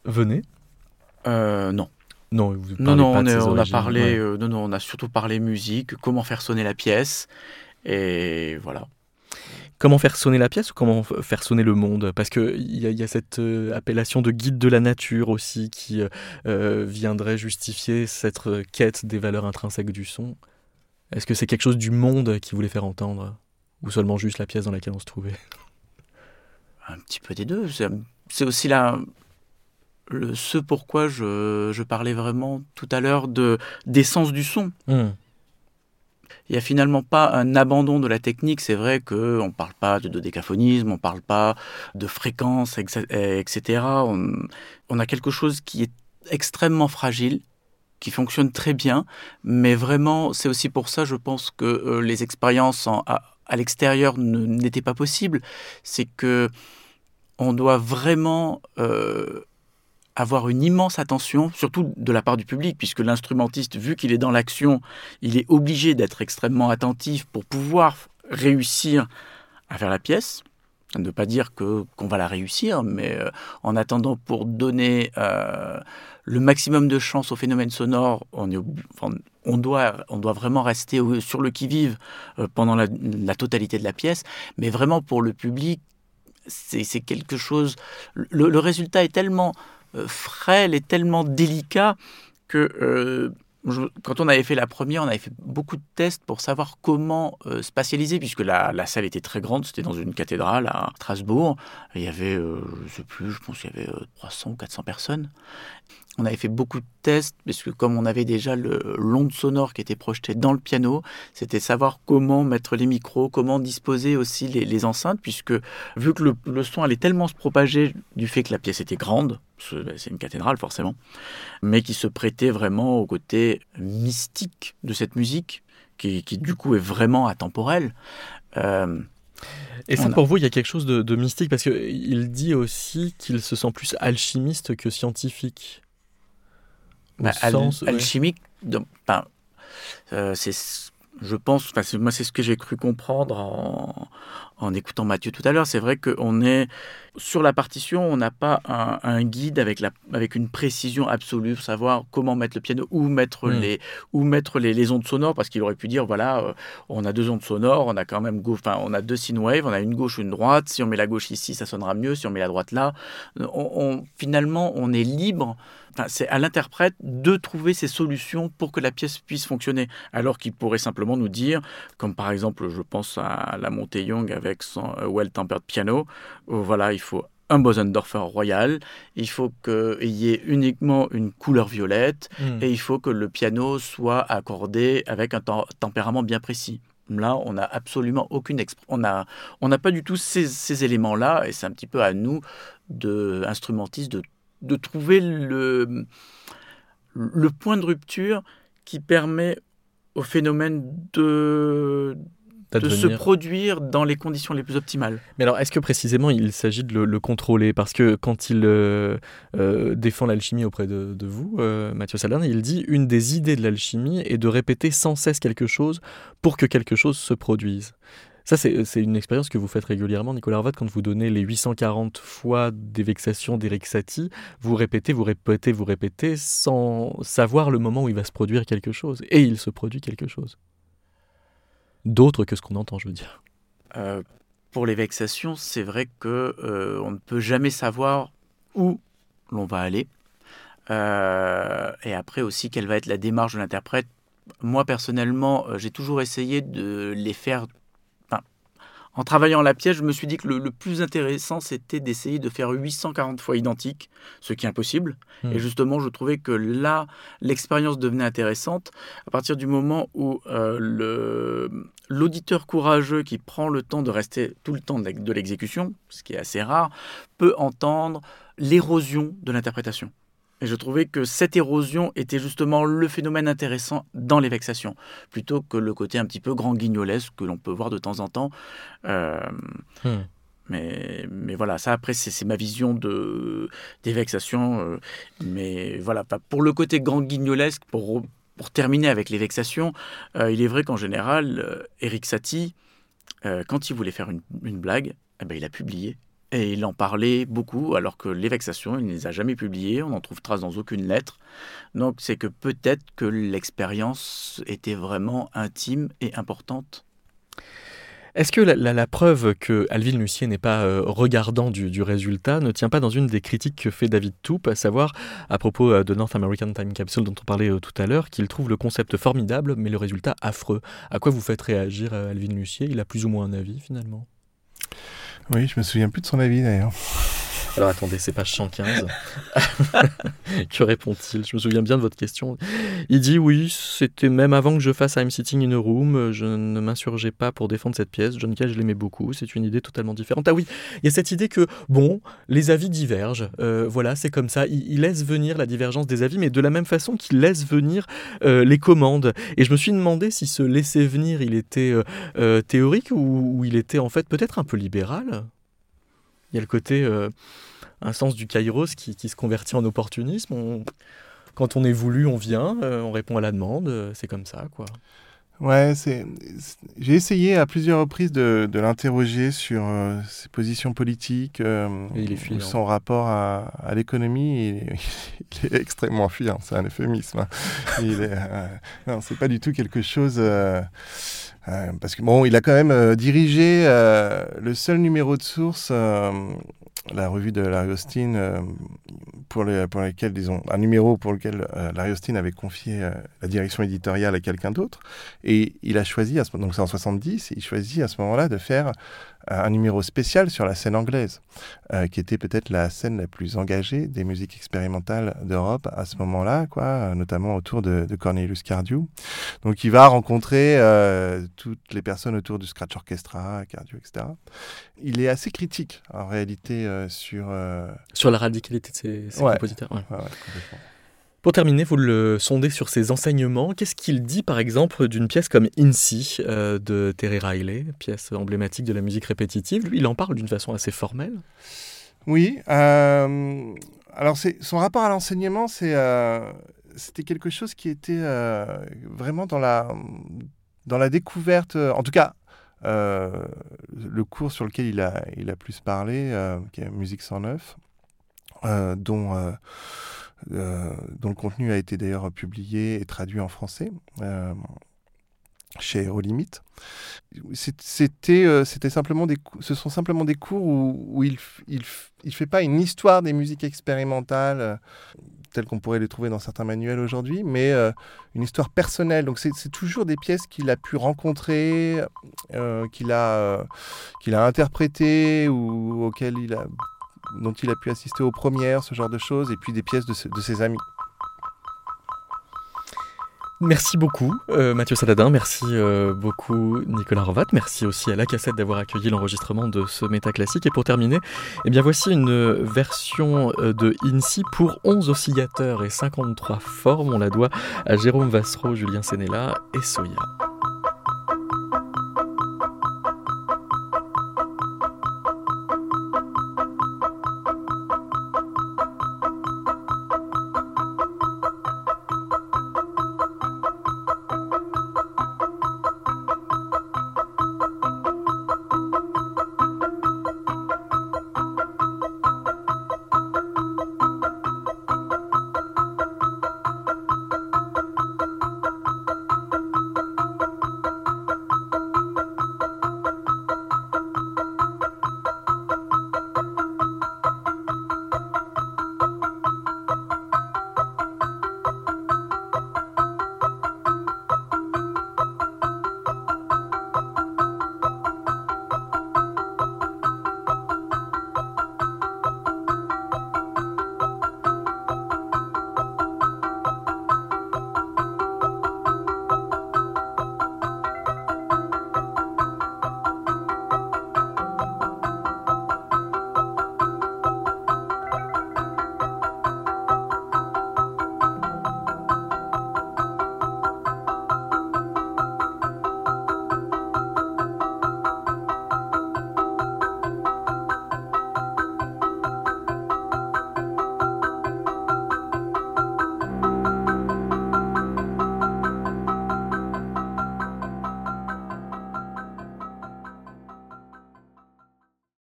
venaient Non. Non, vous non, non, pas on, de on a parlé, non, non, on a surtout parlé musique, comment faire sonner la pièce, et voilà. Comment faire sonner la pièce ou comment faire sonner le monde? Parce qu'il y, a, y a cette euh, appellation de guide de la nature aussi qui euh, euh, viendrait justifier cette quête des valeurs intrinsèques du son. Est-ce que c'est quelque chose du monde qui voulait faire entendre? Ou seulement juste la pièce dans laquelle on se trouvait? Un petit peu des deux. C'est aussi là le, ce pourquoi je, je, parlais vraiment tout à l'heure d'essence du son. Mmh il n'y a finalement pas un abandon de la technique. C'est vrai qu'on ne parle pas de dodécaphonisme, on ne parle pas de fréquence, etc. On, a quelque chose qui est extrêmement fragile, qui fonctionne très bien, mais vraiment, c'est aussi pour ça, je pense, que euh, les expériences à, l'extérieur n'étaient pas possibles. C'est que on doit vraiment euh, avoir une immense attention, surtout de la part du public, puisque l'instrumentiste, vu qu'il est dans l'action, il est obligé d'être extrêmement attentif pour pouvoir réussir à faire la pièce. Ne pas dire que qu'on va la réussir, mais euh, en attendant, pour donner euh, le maximum de chance au phénomène sonore, on, doit, vraiment rester sur le qui-vive euh, pendant la, totalité de la pièce, mais vraiment pour le public, c'est quelque chose. le résultat est tellement frêle et tellement délicat que euh, quand on avait fait la première, on avait fait beaucoup de tests pour savoir comment euh, spatialiser, puisque la, la, salle était très grande, c'était dans une cathédrale à Strasbourg. Il y avait, je ne sais plus, je pense qu'il y avait 300 ou 400 personnes. On avait fait beaucoup de tests, parce que comme on avait déjà l'onde sonore qui était projetée dans le piano, c'était savoir comment mettre les micros, comment disposer aussi les, enceintes, puisque vu que le, son allait tellement se propager du fait que la pièce était grande, ben, c'est une cathédrale forcément, mais qui se prêtait vraiment au côté mystique de cette musique, qui, du coup est vraiment atemporelle. Euh, et ça, pour vous, il y a quelque chose de, mystique parce qu'il dit aussi qu'il se sent plus alchimiste que scientifique. Bah, alchimique, euh, c'est, je pense, moi c'est ce que j'ai cru comprendre en, en écoutant Mathieu tout à l'heure. C'est vrai qu'on est sur la partition, on n'a pas un, guide avec, la, avec une précision absolue, savoir comment mettre le piano, où mettre, hmm. les, où mettre les, ondes sonores, parce qu'il aurait pu dire voilà, euh, on a deux ondes sonores, on a quand même enfin, on a deux sine waves, on a une gauche, une droite. Si on met la gauche ici, ça sonnera mieux. Si on met la droite là, on, finalement, on est libre. C'est à l'interprète de trouver ces solutions pour que la pièce puisse fonctionner, alors qu'il pourrait simplement nous dire, comme par exemple, je pense à la montée Young avec son euh, well-tempered piano, où, voilà, il faut un Bosendorfer royal, il faut qu'il y ait uniquement une couleur violette, hmm. et il faut que le piano soit accordé avec un tempérament bien précis. Là, on n'a absolument aucune on n'a on n'a pas du tout ces, éléments-là, et c'est un petit peu à nous, de instrumentistes, de, de trouver le, le point de rupture qui permet au phénomène de, de se produire dans les conditions les plus optimales. Mais alors, est-ce que précisément il s'agit de le, contrôler? Parce que quand il euh, euh, défend l'alchimie auprès de, vous, euh, Mathieu Salin, il dit une des idées de l'alchimie est de répéter sans cesse quelque chose pour que quelque chose se produise. Ça, c'est une expérience que vous faites régulièrement, Nicolas Arvat, quand vous donnez les 840 fois des vexations d'Eric Satie, vous répétez, vous répétez, vous répétez, sans savoir le moment où il va se produire quelque chose. Et il se produit quelque chose d'autres que ce qu'on entend, je veux dire. Euh, pour les vexations, c'est vrai que euh, on ne peut jamais savoir où l'on va aller. Euh, et après aussi, quelle va être la démarche de l'interprète. Moi, personnellement, j'ai toujours essayé de les faire en travaillant la pièce, je me suis dit que le, plus intéressant, c'était d'essayer de faire 840 fois identique, ce qui est impossible. Hmm. Et justement, je trouvais que là, l'expérience devenait intéressante à partir du moment où euh, l'auditeur courageux qui prend le temps de rester tout le temps de l'exécution, ce qui est assez rare, peut entendre l'érosion de l'interprétation. Et je trouvais que cette érosion était justement le phénomène intéressant dans les vexations, plutôt que le côté un petit peu grand guignolesque que l'on peut voir de temps en temps. Euh, hmm. Mais, mais voilà, ça après, c'est ma vision de, des vexations. Euh, mais voilà, pour le côté grand guignolesque, pour, pour terminer avec les vexations, euh, il est vrai qu'en général, Eric Satie, quand il voulait faire une, une blague, eh ben, il a publié et il en parlait beaucoup, alors que les vexations, il ne les a jamais publiées, on n'en trouve trace dans aucune lettre. Donc c'est que peut-être que l'expérience était vraiment intime et importante. Est-ce que la, preuve que Alvin Lucier n'est pas euh, regardant du, résultat ne tient pas dans une des critiques que fait David Toupe, à savoir à propos euh, de North American Time Capsule dont on parlait euh, tout à l'heure, qu'il trouve le concept formidable mais le résultat affreux À quoi vous faites réagir Alvin Lucier Il a plus ou moins un avis finalement? Oui, je me souviens plus de son avis d'ailleurs. Alors attendez, c'est page 115. que répond-il? Je me souviens bien de votre question. Il dit oui, c'était même avant que je fasse I'm Sitting in a Room, je ne m'insurgeais pas pour défendre cette pièce. John Cage l'aimait beaucoup, c'est une idée totalement différente. Ah oui, il y a cette idée que, bon, les avis divergent, euh, voilà, c'est comme ça. Il, laisse venir la divergence des avis, mais de la même façon qu'il laisse venir euh, les commandes. Et je me suis demandé si ce laisser venir, il était euh, théorique ou, ou, il était en fait peut-être un peu libéral? Il y a le côté un sens du kairos qui, se convertit en opportunisme. quand on est voulu, on vient, euh, on répond à la demande, euh, c'est comme ça, quoi. Ouais, c'est. J'ai essayé à plusieurs reprises de, l'interroger sur euh, ses positions politiques, son rapport à, l'économie. Il, est extrêmement fuyant, c'est un euphémisme. Hein. il est, non, c'est pas du tout quelque chose. parce que bon, il a quand même dirigé le seul numéro de source la revue de Larry Austin, euh, pour, les, pour lesquels, disons, un numéro pour lequel euh, Larry Austin avait confié euh, la direction éditoriale à quelqu'un d'autre. Et il a choisi, donc c'est en 70, il choisit à ce moment-là de faire un numéro spécial sur la scène anglaise, euh, qui était peut-être la scène la plus engagée des musiques expérimentales d'Europe à ce moment-là, quoi, notamment autour de, Cornelius Cardew. Donc il va rencontrer euh, toutes les personnes autour du Scratch Orchestra, Cardew, etc. Il est assez critique en réalité euh, sur... Sur la radicalité de ces, compositeurs. Ouais. complètement. Pour terminer, vous le sondez sur ses enseignements. Qu'est-ce qu'il dit, par exemple, d'une pièce comme Incy euh, de Terry Riley, pièce emblématique de la musique répétitive? Lui, il en parle d'une façon assez formelle. Oui. Euh, alors, son rapport à l'enseignement, euh, c'était quelque chose qui était vraiment dans la, dans la découverte, en tout cas, le cours sur lequel il a, il a plus parlé, qui est Musique 109, dont euh, dont le contenu a été d'ailleurs publié et traduit en français euh, chez Limit. C'était, euh, c'était simplement des, ce sont simplement des cours où, il ne il, fait pas une histoire des musiques expérimentales telles qu'on pourrait les trouver dans certains manuels aujourd'hui, mais une histoire personnelle. Donc c'est, toujours des pièces qu'il a pu rencontrer, qu'il a, qu'il a interprétées ou auxquelles il a dont il a pu assister aux premières, ce genre de choses, et puis des pièces de, ses amis. Merci beaucoup euh, Mathieu Saladin, merci euh, beaucoup Nicolas Rovat, merci aussi à la cassette d'avoir accueilli l'enregistrement de ce métaclassique. Et pour terminer, eh bien voici une version euh, de INSI pour 11 oscillateurs et 53 formes. On la doit à Jérôme Vassereau, Julien Sénéla et Soya.